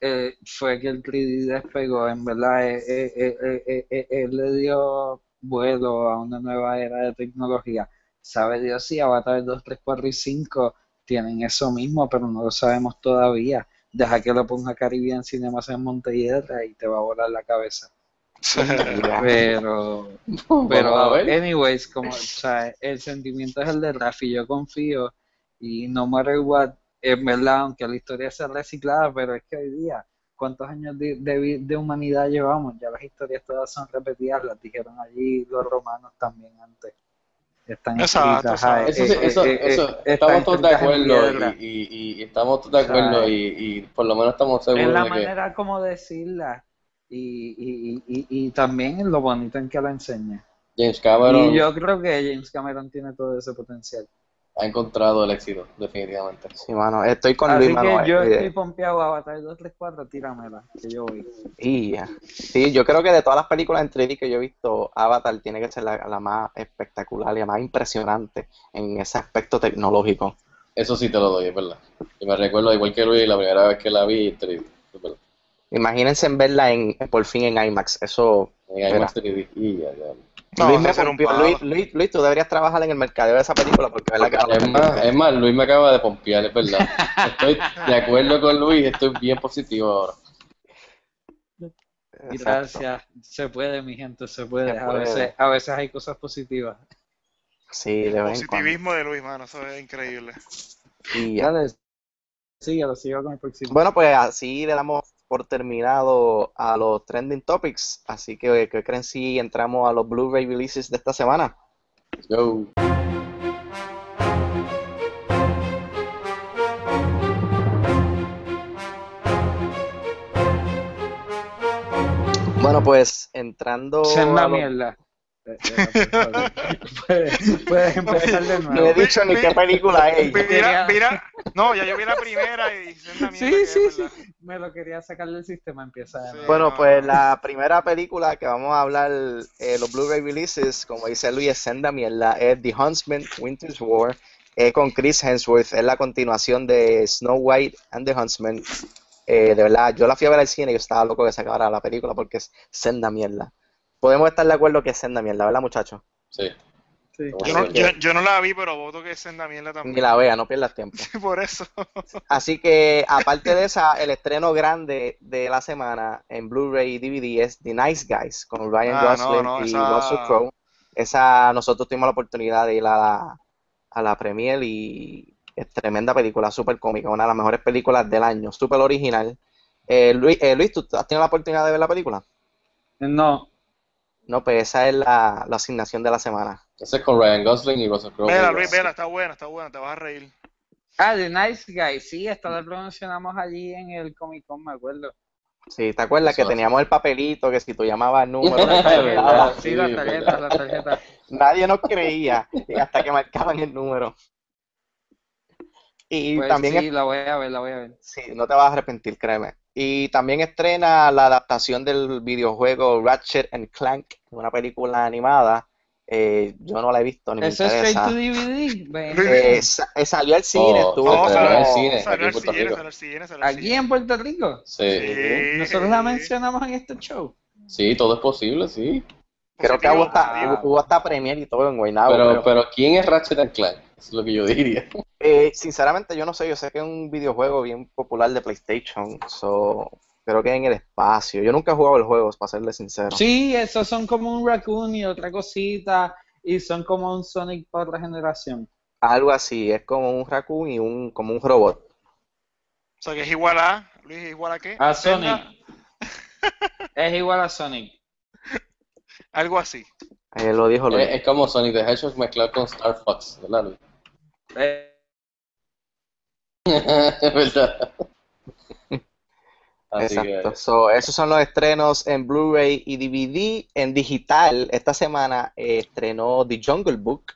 eh, fue que el 3D despegó, en verdad, eh, eh, eh, él le dio vuelo a una nueva era de tecnología. Sabe Dios si Avatar 2, 3, 4 y 5 tienen eso mismo, pero no lo sabemos todavía. Deja que lo ponga Caribbean Cinemas en Montelledra y te va a volar la cabeza. Pero, pero, Vamos a ver. anyways, como, o sea, el sentimiento es el de Rafi, yo confío y no matter what, es verdad, aunque la historia sea reciclada, pero es que hoy día, ¿cuántos años de, de humanidad llevamos? Ya las historias todas son repetidas, las dijeron allí los romanos también antes. Están Exacto, escritas, Eso, sí, eso, eh, eso, están estamos todos de acuerdo y, y, y- estamos todos de acuerdo y, y por lo menos estamos Es seguros la de que manera como decirla. Y, y, y, y, y también en lo bonito en que la enseña. James Cameron. Y yo creo que James Cameron tiene todo ese potencial. Ha encontrado el éxito, definitivamente. Sí, mano, estoy con Así Luis que Manuel. yo eh, estoy pompeado a Avatar 234, tíramela, que yo voy. y, eh, sí, yo creo que de todas las películas en 3D que yo he visto, Avatar tiene que ser la, la más espectacular y la más impresionante en ese aspecto tecnológico. Eso sí te lo doy, es verdad. Y me recuerdo, igual que Luis, la primera vez que la vi, en 3D, es verdad. Imagínense en verla en, por fin en IMAX. Eso. En IMAX 3D. Y ya, ya. No, Luis, me palo. Luis, Luis, Luis, tú deberías trabajar en el mercadeo de esa película porque que Es más, es más, Luis me acaba de pompear, es verdad. Estoy de acuerdo con Luis, estoy bien positivo ahora. Exacto. Gracias, se puede, mi gente, se puede. Se A veces, a veces hay cosas positivas. Sí, de cuando. Positivismo de Luis, mano, eso es increíble. Y ya. Dale, síguelo, sigo con el próximo. Bueno, pues así le damos por terminado a los trending topics. Así que, ¿qué creen si entramos a los Blu-ray releases de esta semana? Yo. Bueno, pues entrando Esa es a la los- mierda. Puedes, puedes empezar de No he nuevo. dicho ni qué película es. Mira, mira, no, ya yo vi la primera y senda mierda que Sí, es, sí, sí. Me lo quería sacar del sistema, empieza de Sí. nuevo. Bueno, no, pues la primera película que vamos a hablar, eh, los Blu-ray releases, como dice Luis, es senda mierda, es The Huntsman, Winter's War, es con Chris Hemsworth, es la continuación de Snow White and the Huntsman. Eh, de verdad, yo la fui a ver al cine y yo estaba loco que se acabara la película porque es senda mierda. Podemos estar de acuerdo que es senda mierda, ¿verdad, muchachos? Sí. Sí. Yo no, siempre. yo, yo no la vi, pero voto que es senda mierda Ni también. la vea, no pierdas tiempo. Por eso. Así que, aparte de esa, el estreno grande de la semana en Blu-ray y DVD es The Nice Guys con Ryan Ah, Gosling no, y esa- Russell Crowe. Esa, nosotros tuvimos la oportunidad de ir a la, a la premier y es tremenda película, súper cómica, una de las mejores películas del año, súper original. Eh, Luis, eh, Luis, ¿tú has tenido la oportunidad de ver la película? No, No, pues esa es la, la asignación de la semana. Ese es con Ryan Gosling y Russell Crowe. Vela, Luis, vela, está buena, está buena, te vas a reír. Ah, The Nice Guy, sí, esta la promocionamos allí en el Comic Con, me acuerdo. Sí, ¿te acuerdas Eso que teníamos el papelito que si tú llamabas el número, llamaba? Sí, la tarjeta, la tarjeta. Nadie nos creía y hasta que marcaban el número. Y Pues también, sí, la voy a ver, la voy a ver. sí, no te vas a arrepentir, créeme. Y también estrena la adaptación del videojuego Ratchet and Clank, una película animada. Eh, yo no la he visto ni me ¿Eso es straight interesa. to DVD? Eh, sa- eh, salió al cine, Oh, estuvo No, en el cine. aquí Salió en al Puerto cine, Rico. salió al cine, salió al ¿Aquí en Puerto Rico? Sí. Sí. Nosotros la mencionamos en este show. Sí, todo es posible, sí. Creo que hubo hasta, hubo, hasta premier y todo en Guaynabo. Pero, creo. pero ¿quién es Ratchet and Clank? Eso es lo que yo diría. Eh, sinceramente, yo no sé, yo sé que es un videojuego bien popular de PlayStation, so, creo que en el espacio. Yo nunca he jugado el juego, para serle sincero. Sí, esos son como un raccoon y otra cosita. Y son como un Sonic para otra generación. Algo así, es como un raccoon y un, como un robot. O sea que es igual a, Luis, ¿es igual a qué? A Sonic. Es igual a Sonic. Algo así. Eh, lo dijo Luis. Es, es como Sonic the Hedgehog mezclado con Star Fox, ¿verdad, Luis? Eh, ¿Verdad? Así Exacto. que, So, esos son los estrenos en Blu-ray y DVD. En digital, esta semana eh, estrenó The Jungle Book,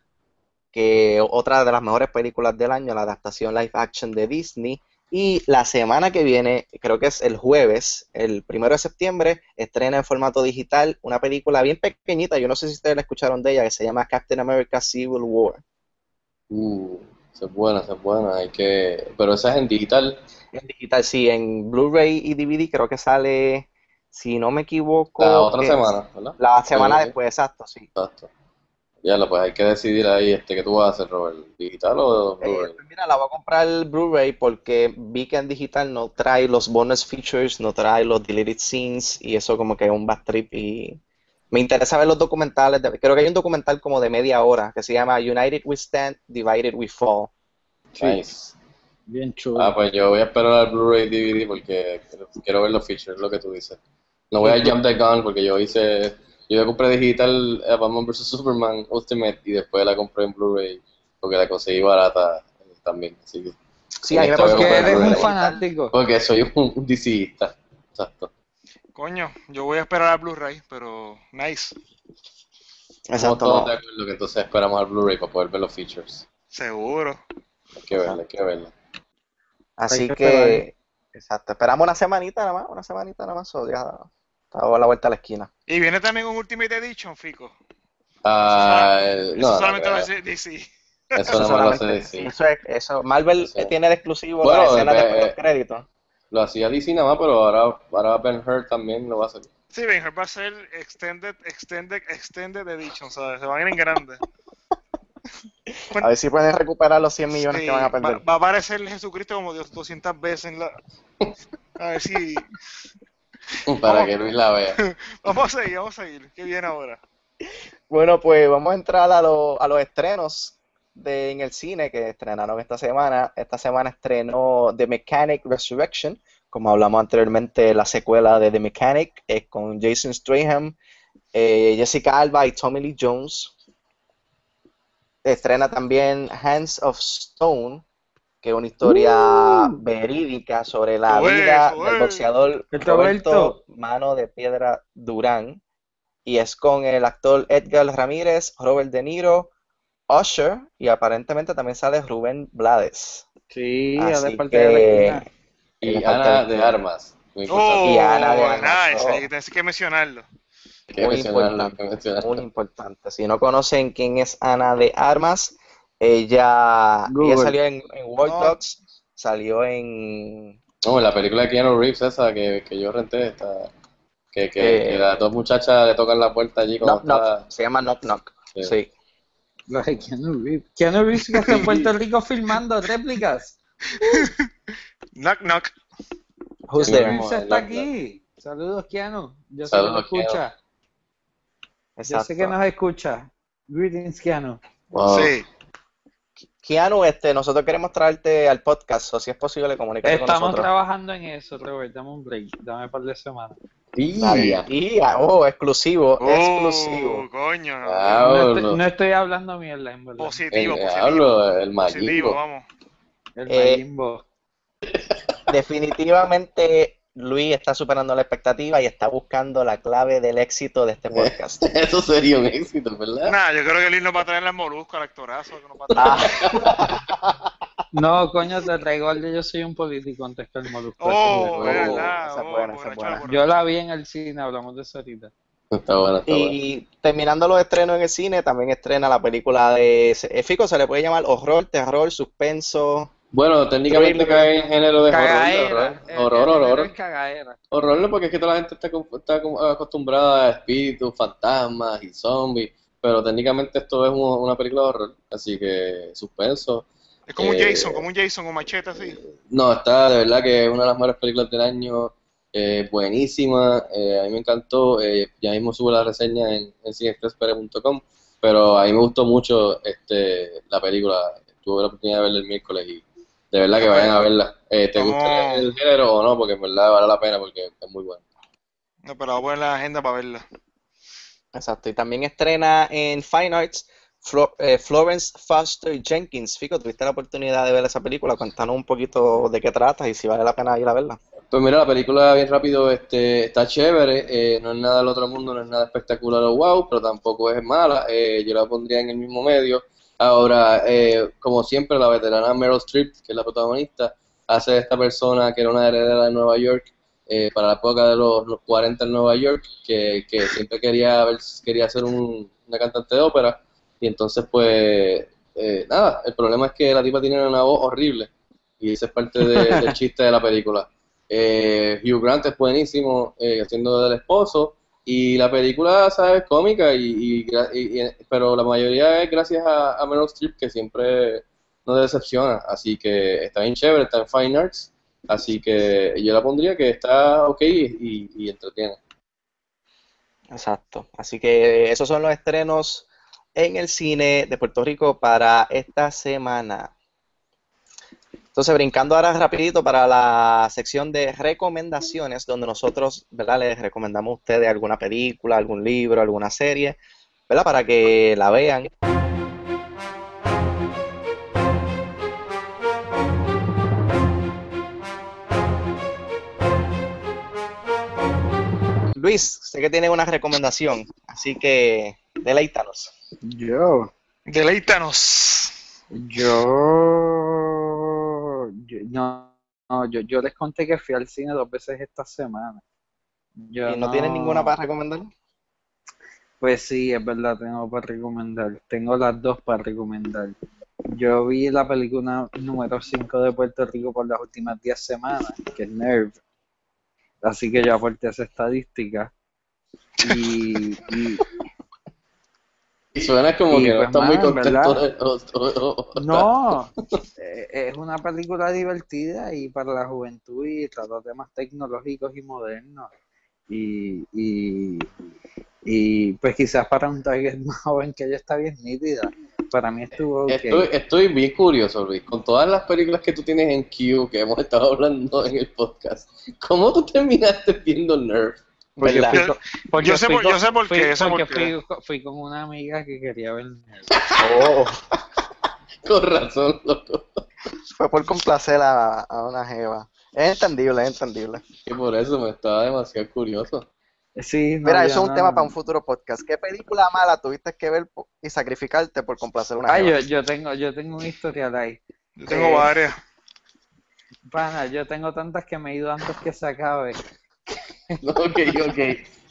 que otra de las mejores películas del año, la adaptación live action de Disney. Y la semana que viene, creo que es el jueves, el primero de septiembre, estrena en formato digital una película bien pequeñita. Yo no sé si ustedes la escucharon de ella, que se llama Captain America Civil War. Uh, esa es buena, esa es buena. Hay que... Pero esa es en digital. En digital, sí, en Blu-ray y DVD creo que sale, si no me equivoco, La otra semana, ¿verdad? La semana Sí. después, exacto, sí. Exacto. Ya pues hay que decidir ahí este que tú vas a hacer, Robert, digital o Eh, Blu-ray. pues mira, la voy a comprar el Blu-ray porque vi que en digital no trae los bonus features, no trae los deleted scenes y eso como que es un bad trip y me interesa ver los documentales, de- creo que hay un documental como de media hora que se llama United We Stand, Divided We Fall. Nice. bien chulo. Ah, pues yo voy a esperar al Blu-ray DVD porque quiero, ver los features, lo que tú dices. No voy a jump the gun porque yo hice, yo compré digital eh, Batman vs Superman Ultimate y después la compré en Blu-ray porque la conseguí barata eh, también. Así que, Sí, a mí me Porque eres un fanático. porque soy un, un DCista. Exacto. Coño, yo voy a esperar al Blu-ray, pero nice. Estamos Exacto, todos no. de acuerdo que entonces esperamos al Blu-ray para poder ver los features. Seguro. Hay que verla, hay que verla. Así Hay que que, exacto, esperamos una semanita nada más, una semanita nada más, ya estaba a la vuelta a la esquina. Y viene también un Ultimate Edition, Fico. Ah, Eso eh, no, no, solamente no, va a ser DC. eso Eso no me lo hace solamente- decir. eso es, eso, Marvel tiene de exclusivo Bueno, la escena eh, después de los créditos. Lo hacía DC nada más, pero ahora, ahora Ben Hur también lo va a hacer. Sí, Ben Hur va a ser Extended, Extended, Extended Edition, ¿sabes? Se van a ir en grande. A ver si pueden recuperar los 100 millones Sí, que van a va, perder. va a aparecer Jesucristo como Dios 200 veces en la... A ver si... Para Vamos. que Luis la vea. Vamos a seguir, vamos a seguir. ¿Qué viene ahora? Bueno, pues vamos a entrar a, lo- a los estrenos de, en el cine que estrenaron esta semana. Esta semana estrenó The Mechanic Resurrection, como hablamos anteriormente, la secuela de The Mechanic, es con Jason Stratham, eh, Jessica Alba y Tommy Lee Jones. Estrena también Hands of Stone, que es una historia verídica sobre la vida del boxeador Roberto. Roberto Mano de Piedra Durán. y es con el actor Edgar Ramírez, Robert De Niro, Usher y aparentemente también sale Rubén Blades. Sí, Así parte de la que-. Y Ana de Armas. Muy Oh, importante. Y Ana de Armas, nice, oh. hay que- tienes que mencionarlo. Que muy mencionarlo, importante, que mencionarlo. Muy importante. Si no conocen quién es Ana de Armas, ella, ella salió en, en War No. Dogs, salió en... No, en la película de Keanu Reeves esa que, que yo renté, está, que, que, Eh, que las dos muchachas le tocan la puerta allí cuando Knock está... Knock, se llama Knock Knock. Sí. Sí. La de Keanu Reeves. Keanu Reeves que está en Puerto Rico filmando réplicas. Knock, knock. Who's there? Keanu Reeves está aquí. Saludos, Keanu. Yo sé Saludos, que nos escucha. Yo sé que nos escucha. Greetings, Keanu. Wow. Sí. Keanu, este, nosotros queremos traerte al podcast, o si es posible, comunícate con Estamos nosotros. trabajando en eso, Robert. Dame un break. Dame un par de semanas. Ah, oh, exclusivo, Oh, exclusivo. coño. no. Ah, No estoy, no estoy hablando mierda, en verdad. El Positivo, positivo. el Positivo, vamos. El Eh. Definitivamente Luis está superando la expectativa y está buscando la clave del éxito de este podcast. Eso sería un éxito, ¿verdad? Nah, yo creo que Luis nos va a traer las moluscos al actorazo. Que nos va a traer. Ah, No, coño, te traigo el de Yo soy un político antes que el Molusco. Oh. Yo la vi en el cine, hablamos de eso ahorita. Está bueno, está bueno. y terminando los estrenos en el cine, también estrena la película de Fico, se le puede llamar horror, terror, suspenso. Bueno, técnicamente cae en género de horror, Cagaera. horror, horror, horror. Horror no, porque es que toda la gente está, está acostumbrada a espíritus, fantasmas y zombies, pero técnicamente esto es un- una película de horror, así que suspenso. Es como un Eh, Jason, como un Jason, un machete así. No, está de verdad que es una de las mejores películas del año, eh, buenísima, eh, a mí me encantó, eh, ya mismo subo la reseña en, en pero a mí me gustó mucho este la película, tuve la oportunidad de verla el miércoles y de verdad que vayan a verla. Eh, ¿Te gusta el género o no? Porque en verdad vale la pena porque es muy bueno. No, pero voy a poner la agenda para verla. Exacto. Y también estrena en Fine Arts Eh, Florence Foster Jenkins. Fico, ¿tuviste la oportunidad de ver esa película? Cuéntanos un poquito de qué trata y si vale la pena ir a verla. Pues mira, la película bien rápido este, está chévere, eh, no es nada del otro mundo, no es nada espectacular o wow, pero tampoco es mala, eh, yo la pondría en el mismo medio. Ahora, eh, como siempre, la veterana Meryl Streep, que es la protagonista, hace esta persona que era una heredera de Nueva York eh, para la época de los, los 40 en Nueva York, que, que siempre quería, ver, quería ser un- una cantante de ópera, y entonces pues, eh, nada, el problema es que la tipa tiene una voz horrible, y ese es parte de- del chiste de la película. Eh, Hugh Grant es buenísimo eh, haciendo del esposo y la película, ¿sabes? cómica y, y gra- y- y- pero la mayoría es gracias a, a Meryl Streep que siempre nos decepciona, así que está bien chévere, está en Fine Arts, así que yo la pondría que está ok y, y entretiene. Exacto. Así que esos son los estrenos en el cine de Puerto Rico para esta semana. Entonces, brincando ahora rapidito para la sección de recomendaciones, donde nosotros, ¿verdad? Les recomendamos a ustedes alguna película, algún libro, alguna serie, ¿verdad? Para que la vean. Luis, sé que tiene una recomendación, así que deleítanos. Yo. Deleítanos. Yo, yo- no, no, yo, yo les conté que fui al cine dos veces esta semana. Yo ¿Y no tienes ninguna para recomendar? Pues sí, es verdad, tengo para recomendar. Tengo las dos para recomendar. Yo vi la película número 5 de Puerto Rico por las últimas 10 semanas, que es Nerve. Así que yo aporté esa estadística. Y suena como Y que no pues, está muy mano, contento. ¿verdad? de- o- o- o- No, eh, es una película divertida y para la juventud y trata temas tecnológicos y modernos. Y, y, y pues quizás para un target más joven que ella está bien nítida. Para mí estuvo ok. Estoy, estoy bien curioso, Luis, con todas las películas que tú tienes en Q, que hemos estado hablando en el podcast, ¿cómo tú terminaste viendo Nerf? Fui con- porque Yo sé fui por- yo sé por fui- qué, yo porque fui, co- fui con una amiga que quería ver. Oh, Con razón, loco. fue por complacer a, a una jeva. Es entendible, es entendible. Y por eso me estaba demasiado curioso. Sí, no, Mira, yo eso es un no- tema para un futuro podcast. ¿Qué película mala tuviste que ver y sacrificarte por complacer una Ah, jeva? yo, yo tengo, yo tengo un historial ahí. Yo tengo Eh, varias. Pana, yo tengo tantas que me he ido antes que se acabe. Ok, ok.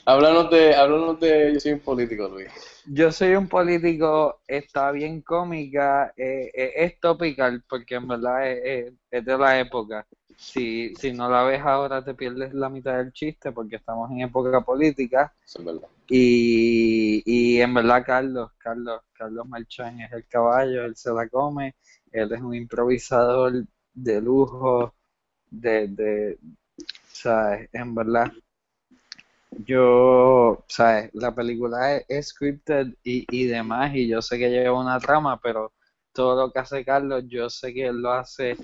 Háblanos de, háblanos de Yo soy un político, Luis. Yo soy un político, está bien cómica, eh, eh, es topical porque en verdad es, de la época. Si, si no la ves ahora te pierdes la mitad del chiste porque estamos en época política. Eso es verdad. Y, y en verdad Carlos, Carlos, Carlos Marchán es el caballo, él se la come, él es un improvisador de lujo, de, de, ¿sabes? En verdad, yo, ¿sabes? La película es, es scripted y, y demás, y yo sé que lleva una trama, pero todo lo que hace Carlos, yo sé que él lo hace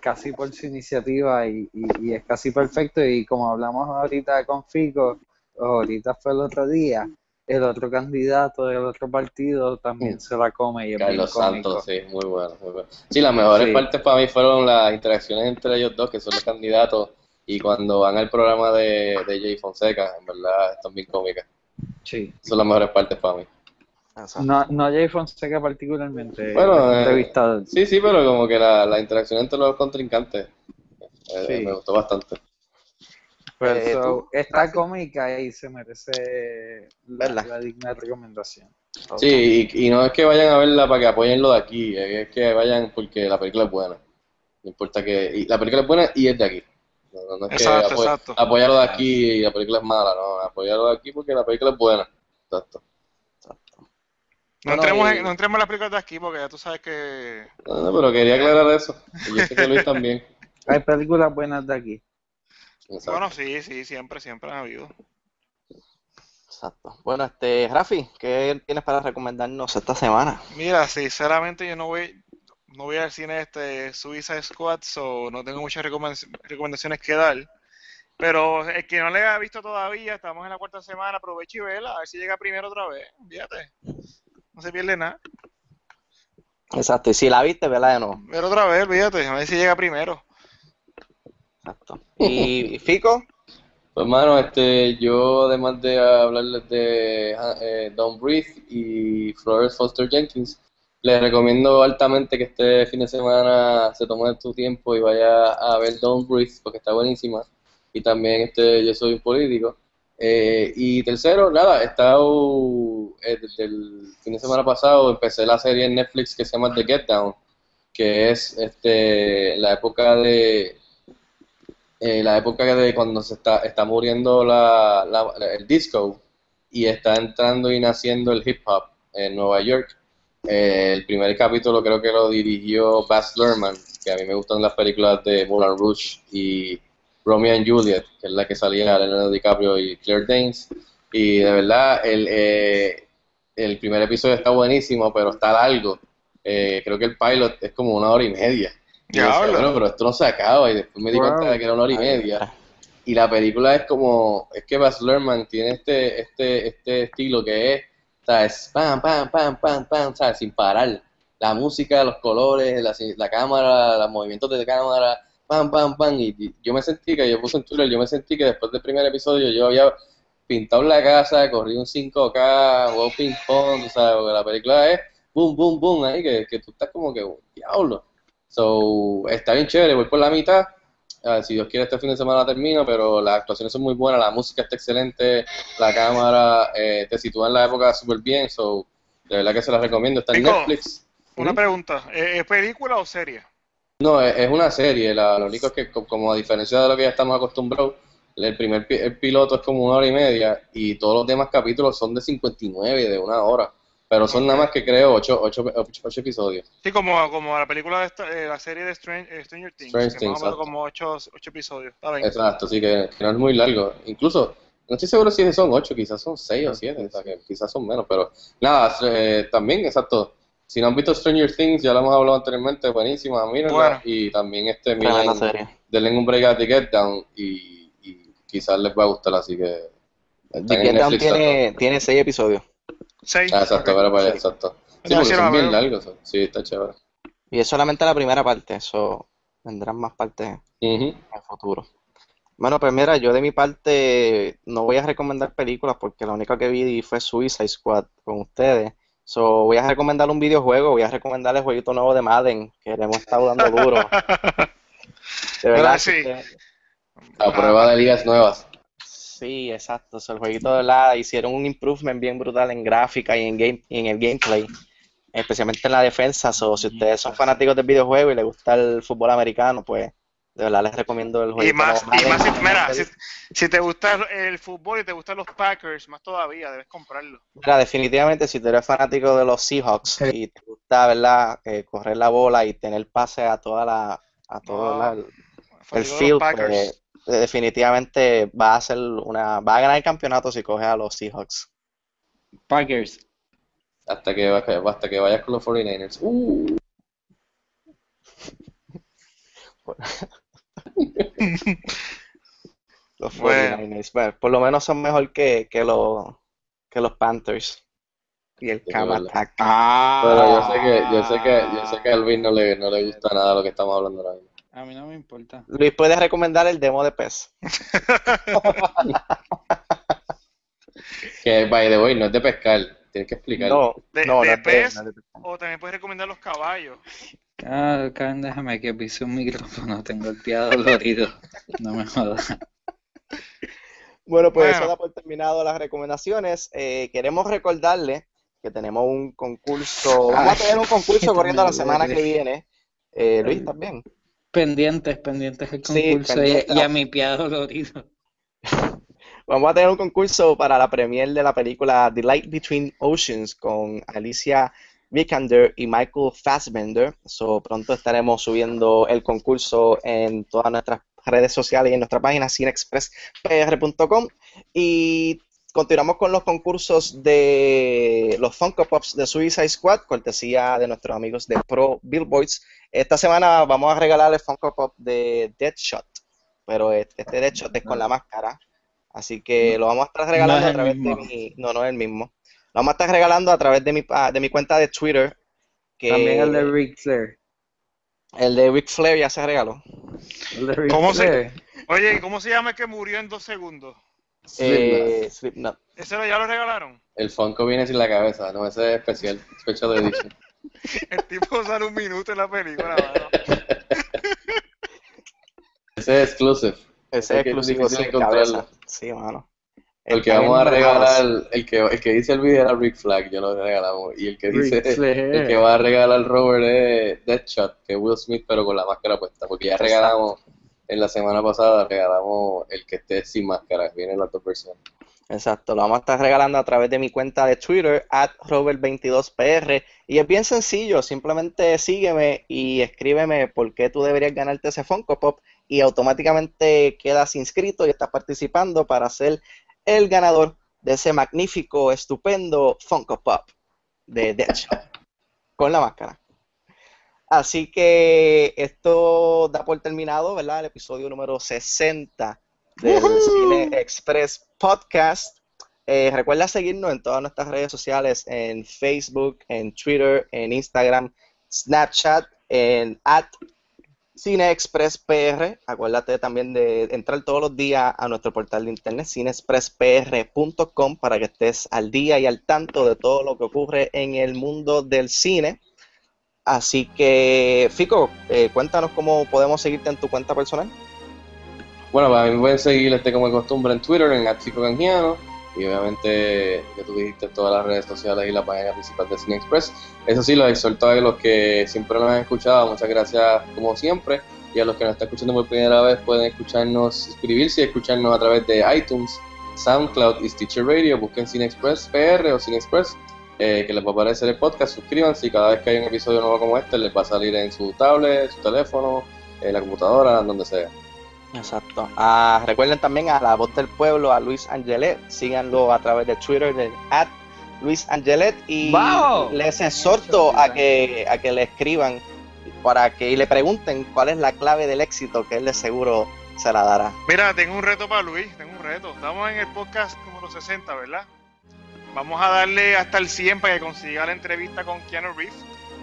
casi por su iniciativa y, y, y es casi perfecto, y como hablamos ahorita con Fico, ahorita fue el otro día, el otro candidato del otro partido también se la come y es Carlos. Santos, sí, muy bueno, muy bueno. Sí, las mejores Sí. partes para mí fueron las interacciones entre ellos dos, que son los candidatos, y cuando van al programa de, de Jay Fonseca, en verdad están bien cómicas. Sí. Son las mejores partes para mí. No, no Jay Fonseca particularmente, Bueno, el eh, entrevistador. Sí, sí, pero como que la, la interacción entre los contrincantes eh, Sí. me gustó bastante. Pues, Eh, so, tú, está cómica y se merece la, digna recomendación. Sí, y, y no es que vayan a verla para que apoyen lo de aquí, es que vayan porque la película es buena. No importa que. Y la película es buena y es de aquí. No, no- no es Exacto, que apoy- exacto. apoyarlo de aquí y la película es mala, no, apoyarlo de aquí porque la película es buena. Exacto. No Bueno, entremos, y- en, no entremos en las películas de aquí porque ya tú sabes que... No, no, pero quería aclarar eso. Y yo sé que Luis también. Hay películas buenas de aquí. Exacto. Bueno, sí, sí, siempre, siempre han habido. Exacto. Bueno, este, Rafi, ¿qué tienes para recomendarnos esta semana? Mira, sinceramente yo no voy, no voy al cine este Suicide Squad, so no tengo muchas recomendac- recomendaciones que dar. Pero el que no le ha visto todavía, estamos en la cuarta semana, aprovecha y vela, a ver si llega primero otra vez. Fíjate, no se pierde nada. Exacto. Y si la viste, vela de nuevo. Ver otra vez, fíjate, a ver si llega primero. Exacto. ¿Y Fico? Pues, mano, este, yo además de hablarles de eh, Don't Breathe y Florence Foster Jenkins, les recomiendo altamente que este fin de semana se tomen tu tiempo y vaya a ver Don't Breathe porque está buenísima. Y también este, yo soy un político. Eh, y tercero, nada, he estado eh, el fin de semana pasado, empecé la serie en Netflix que se llama The Get Down, que es este, la época de eh, la época de cuando se está, está muriendo la, la- el disco y está entrando y naciendo el hip hop en Nueva York. Eh, el primer capítulo creo que lo dirigió Baz Luhrmann, que a mí me gustan las películas de Moulin Rouge y Romeo and Juliet, que es la que salía Leonardo DiCaprio y Claire Danes. Y de verdad, el, eh, el primer episodio está buenísimo, pero está largo. Eh, creo que el pilot es como una hora y media. Y decía, bueno, pero esto no se acaba. Y después me di Wow. cuenta de que era una hora y media. Y la película es como, es que Baz Luhrmann tiene este, este, este estilo que es, ¿sabes? Pam, pam, pam, pam, pam, ¿sabes? Sin parar. La música, los colores, la, la cámara, los movimientos de cámara, pam, pam, pam. Y, yo me sentí que, yo puse en Twitter, yo me sentí que después del primer episodio yo había pintado la casa, corrí un 5K, jugado ping pong, ¿sabes? Porque la película es boom, boom, boom, ahí, que, que tú estás como que, diablo. So, está bien chévere, voy por la mitad. Si Dios quiere, este fin de semana termino, pero las actuaciones son muy buenas, la música está excelente, la cámara eh, te sitúa en la época súper bien, so, de verdad que se la recomiendo. Está en Netflix. Una pregunta, ¿es es película o serie? No, es, es una serie, la- lo único es que, co- como a diferencia de lo que ya estamos acostumbrados, el primer el piloto es como una hora y media y todos los demás capítulos son de 59, de una hora. Pero son nada más que creo 8, ocho, ocho- ocho episodios. Sí, como, como la película de esta- eh, la serie de Stran- eh, Stranger Things, Stranger que más o menos como ocho, ocho episodios. Está bien. Exacto, así que, que no es muy largo. Incluso, no estoy seguro si son 8, quizás son 6 o 7, o sea que quizás son menos, pero nada, eh, también, exacto. Si no han visto Stranger Things, ya lo hemos hablado anteriormente, buenísima, mírenla. Bueno. Y también este, miren, denle un break a The Get Down y, y quizás les va a gustar, así que... The Get Down tiene, tiene seis episodios. Ah, exacto, ok. para allá, Sí. exacto. Sí, porque son bien largos. son- Sí, está chévere. Y es solamente la primera parte, eso vendrán más partes en el futuro. Bueno, pues mira, yo de mi parte no voy a recomendar películas porque la única que vi fue Suicide Squad con ustedes. So, voy a recomendar un videojuego, voy a recomendar el jueguito nuevo de Madden, que le hemos estado dando duro. De verdad, sí. que usted- A prueba de ligas nuevas. Sí, exacto. O sea, el jueguito de verdad hicieron un improvement bien brutal en gráfica y en game y en el gameplay, especialmente en la defensa. So, si ustedes son fanáticos del videojuego y les gusta el fútbol americano, pues de verdad les recomiendo el Y jueguito. más, y más si, mira, si, si te gusta el fútbol y te gustan los Packers, más todavía, debes comprarlo. Mira, definitivamente si tú eres fanático de los Seahawks y te gusta, ¿verdad? eh, correr la bola y tener pase a toda la a todo No, la- el, field, Packers. pues, definitivamente va a ser una va a ganar el campeonato si coge a los Seahawks. Packers. Hasta que, hasta que vayas con los 49ers. Uh, Los Bueno. 49ers. Bueno, por lo menos son mejor que, que los que los Panthers. Y el Cam. Attack. pero yo sé que, yo sé que, yo sé que a Alvin no le, no le gusta nada lo que estamos hablando ahora mismo. A mí no me importa. Luis puede recomendar el demo de PES. Que, by the way, no es de pescar. Tienes que explicar. No, De- no, de no es PES. no O también puedes recomendar los caballos. Ah, Karen, déjame que pise un micrófono. Tengo el pie dolorido. No me jodas. Bueno, pues eso da por terminado las recomendaciones. Eh, queremos recordarle que tenemos un concurso. Vamos a tener un concurso corriendo la semana duele. que viene. Eh, Luis, también. Pendientes, pendientes el Sí, concurso y- a mi pie dolorido. Vamos a tener un concurso para la premiere de la película The Light Between Oceans con Alicia Vikander y Michael Fassbender. So, pronto estaremos subiendo el concurso en todas nuestras redes sociales y en nuestra página cinexpresspr.com. Y continuamos con los concursos de los Funko Pops de Suicide Squad, cortesía de nuestros amigos de Pro Billboards. Esta semana vamos a regalar el Funko Pop de Deadshot, pero este este Deadshot es con la máscara. Así que lo vamos a estar regalando No es a través de mi. No, no es el mismo. Lo vamos a estar regalando a través de mi, ah, de mi cuenta de Twitter. Que También el de Ric Flair. el de Ric Flair ya se regaló. El de Ric ¿Cómo se- Flair. Oye, ¿y cómo se llama el que murió en dos segundos? Eh, Slipknot. ¿Ese lo- ya lo regalaron? El Funko viene sin la cabeza, no, ese es especial, special edition. El tipo sale un minuto en la película, mano. Ese es exclusive. Ese es difícil sin encontrarlo. Sí, mano. El que vamos a regalar, el que, el que dice el video era Rick Flag, yo lo regalamos. Y el que dice, el que va a regalar Robert es Deadshot, que es Will Smith, pero con la máscara puesta. Porque ya regalamos, en la semana pasada regalamos el que esté sin máscara, vienen las dos versiones. Exacto, lo vamos a estar regalando a través de mi cuenta de Twitter, at Robert22PR. Y es bien sencillo, simplemente sígueme y escríbeme por qué tú deberías ganarte ese Funko Pop y automáticamente quedas inscrito y estás participando para ser el ganador de ese magnífico, estupendo Funko Pop de Deadshot con la máscara. Así que esto da por terminado, ¿verdad? El episodio número 60 del Cine Express Podcast. Eh, recuerda seguirnos en todas nuestras redes sociales, en Facebook, en Twitter, en Instagram, Snapchat, en at Cine Express PR. Acuérdate también de entrar todos los días a nuestro portal de internet, cineexpresspr.com, para que estés al día y al tanto de todo lo que ocurre en el mundo del cine. Así que, Fico, eh, cuéntanos cómo podemos seguirte en tu cuenta personal. Bueno, para mí pueden seguir este como de costumbre en Twitter, en Chico Canjiano, y obviamente, que tú dijiste, todas las redes sociales y la página principal de Cine Express. Eso sí, los exhorto a los que siempre nos han escuchado, muchas gracias como siempre, y a los que nos están escuchando por primera vez pueden escucharnos, suscribirse y escucharnos a través de iTunes, SoundCloud y Stitcher Radio, busquen Cine Express PR o Cine Express, eh, que les va a aparecer el podcast, suscríbanse y cada vez que hay un episodio nuevo como este les va a salir en su tablet, su teléfono, en la computadora, donde sea. Exacto. Ah, recuerden también a la voz del pueblo, a Luis Angelet. Síganlo a través de Twitter, de at Luis Angelet. Y les exhorto a que, a que le escriban para que y le pregunten cuál es la clave del éxito, que él de seguro se la dará. Mira, tengo un reto para Luis, tengo un reto. Estamos en el podcast número 60, ¿verdad? Vamos a darle hasta el 100 para que consiga la entrevista con Keanu Reeves.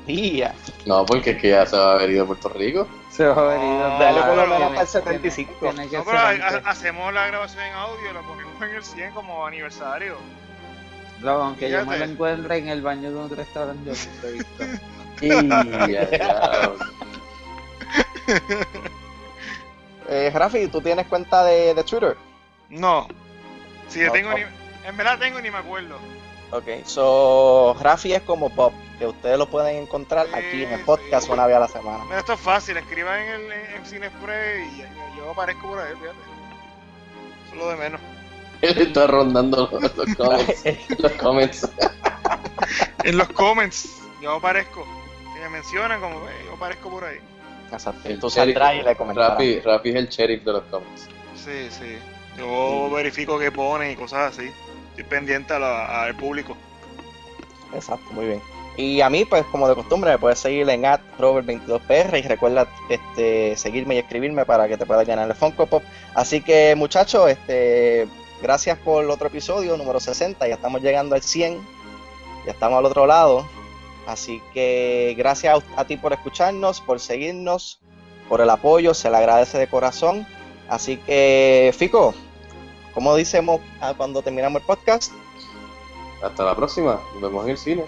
Y ya. No, porque es que ya se va a haber ido a Puerto Rico. Se va a. No, Dale por lo menos para el 75. Tiene, tiene que No, ser pero ha- antes. ha- hacemos la grabación en audio, la ponemos en el 100 como aniversario. Luego, aunque yo me lo encuentre en el baño de un restaurante, yo siempre he visto. Y ya, ya. Eh, Rafi, ¿tú tienes cuenta de, de Twitter? No. Si No, tengo no. ni, en verdad tengo ni me acuerdo. Ok, so Rafi es como Bob, que ustedes lo pueden encontrar aquí en el podcast sí. una vez a la semana. Mira, esto es fácil, escriban en, el, en, Cinespray y yo aparezco por ahí, fíjate. Eso es lo de menos. Él está rondando los, los comments. Los comments. En los comments, yo aparezco. Si me mencionan, como eh, yo aparezco por ahí. Exacto. El Tú y le comentarás. Rafi, Rafi es el sheriff de los comments. Sí, sí. Yo verifico qué pone y cosas así. Estoy pendiente al público. Exacto, muy bien. Y a mí, pues como de costumbre, me puedes seguir en at Robert22PR y recuerda este, seguirme y escribirme para que te puedas ganar el Funko Pop. Así que muchachos, este, gracias por el otro episodio, número 60, ya estamos llegando al 100, ya estamos al otro lado. Así que gracias a ti por escucharnos, por seguirnos, por el apoyo, se le agradece de corazón. Así que, Fico, como decimos ah, cuando terminamos el podcast, Hasta la próxima. Nos vemos en el cine.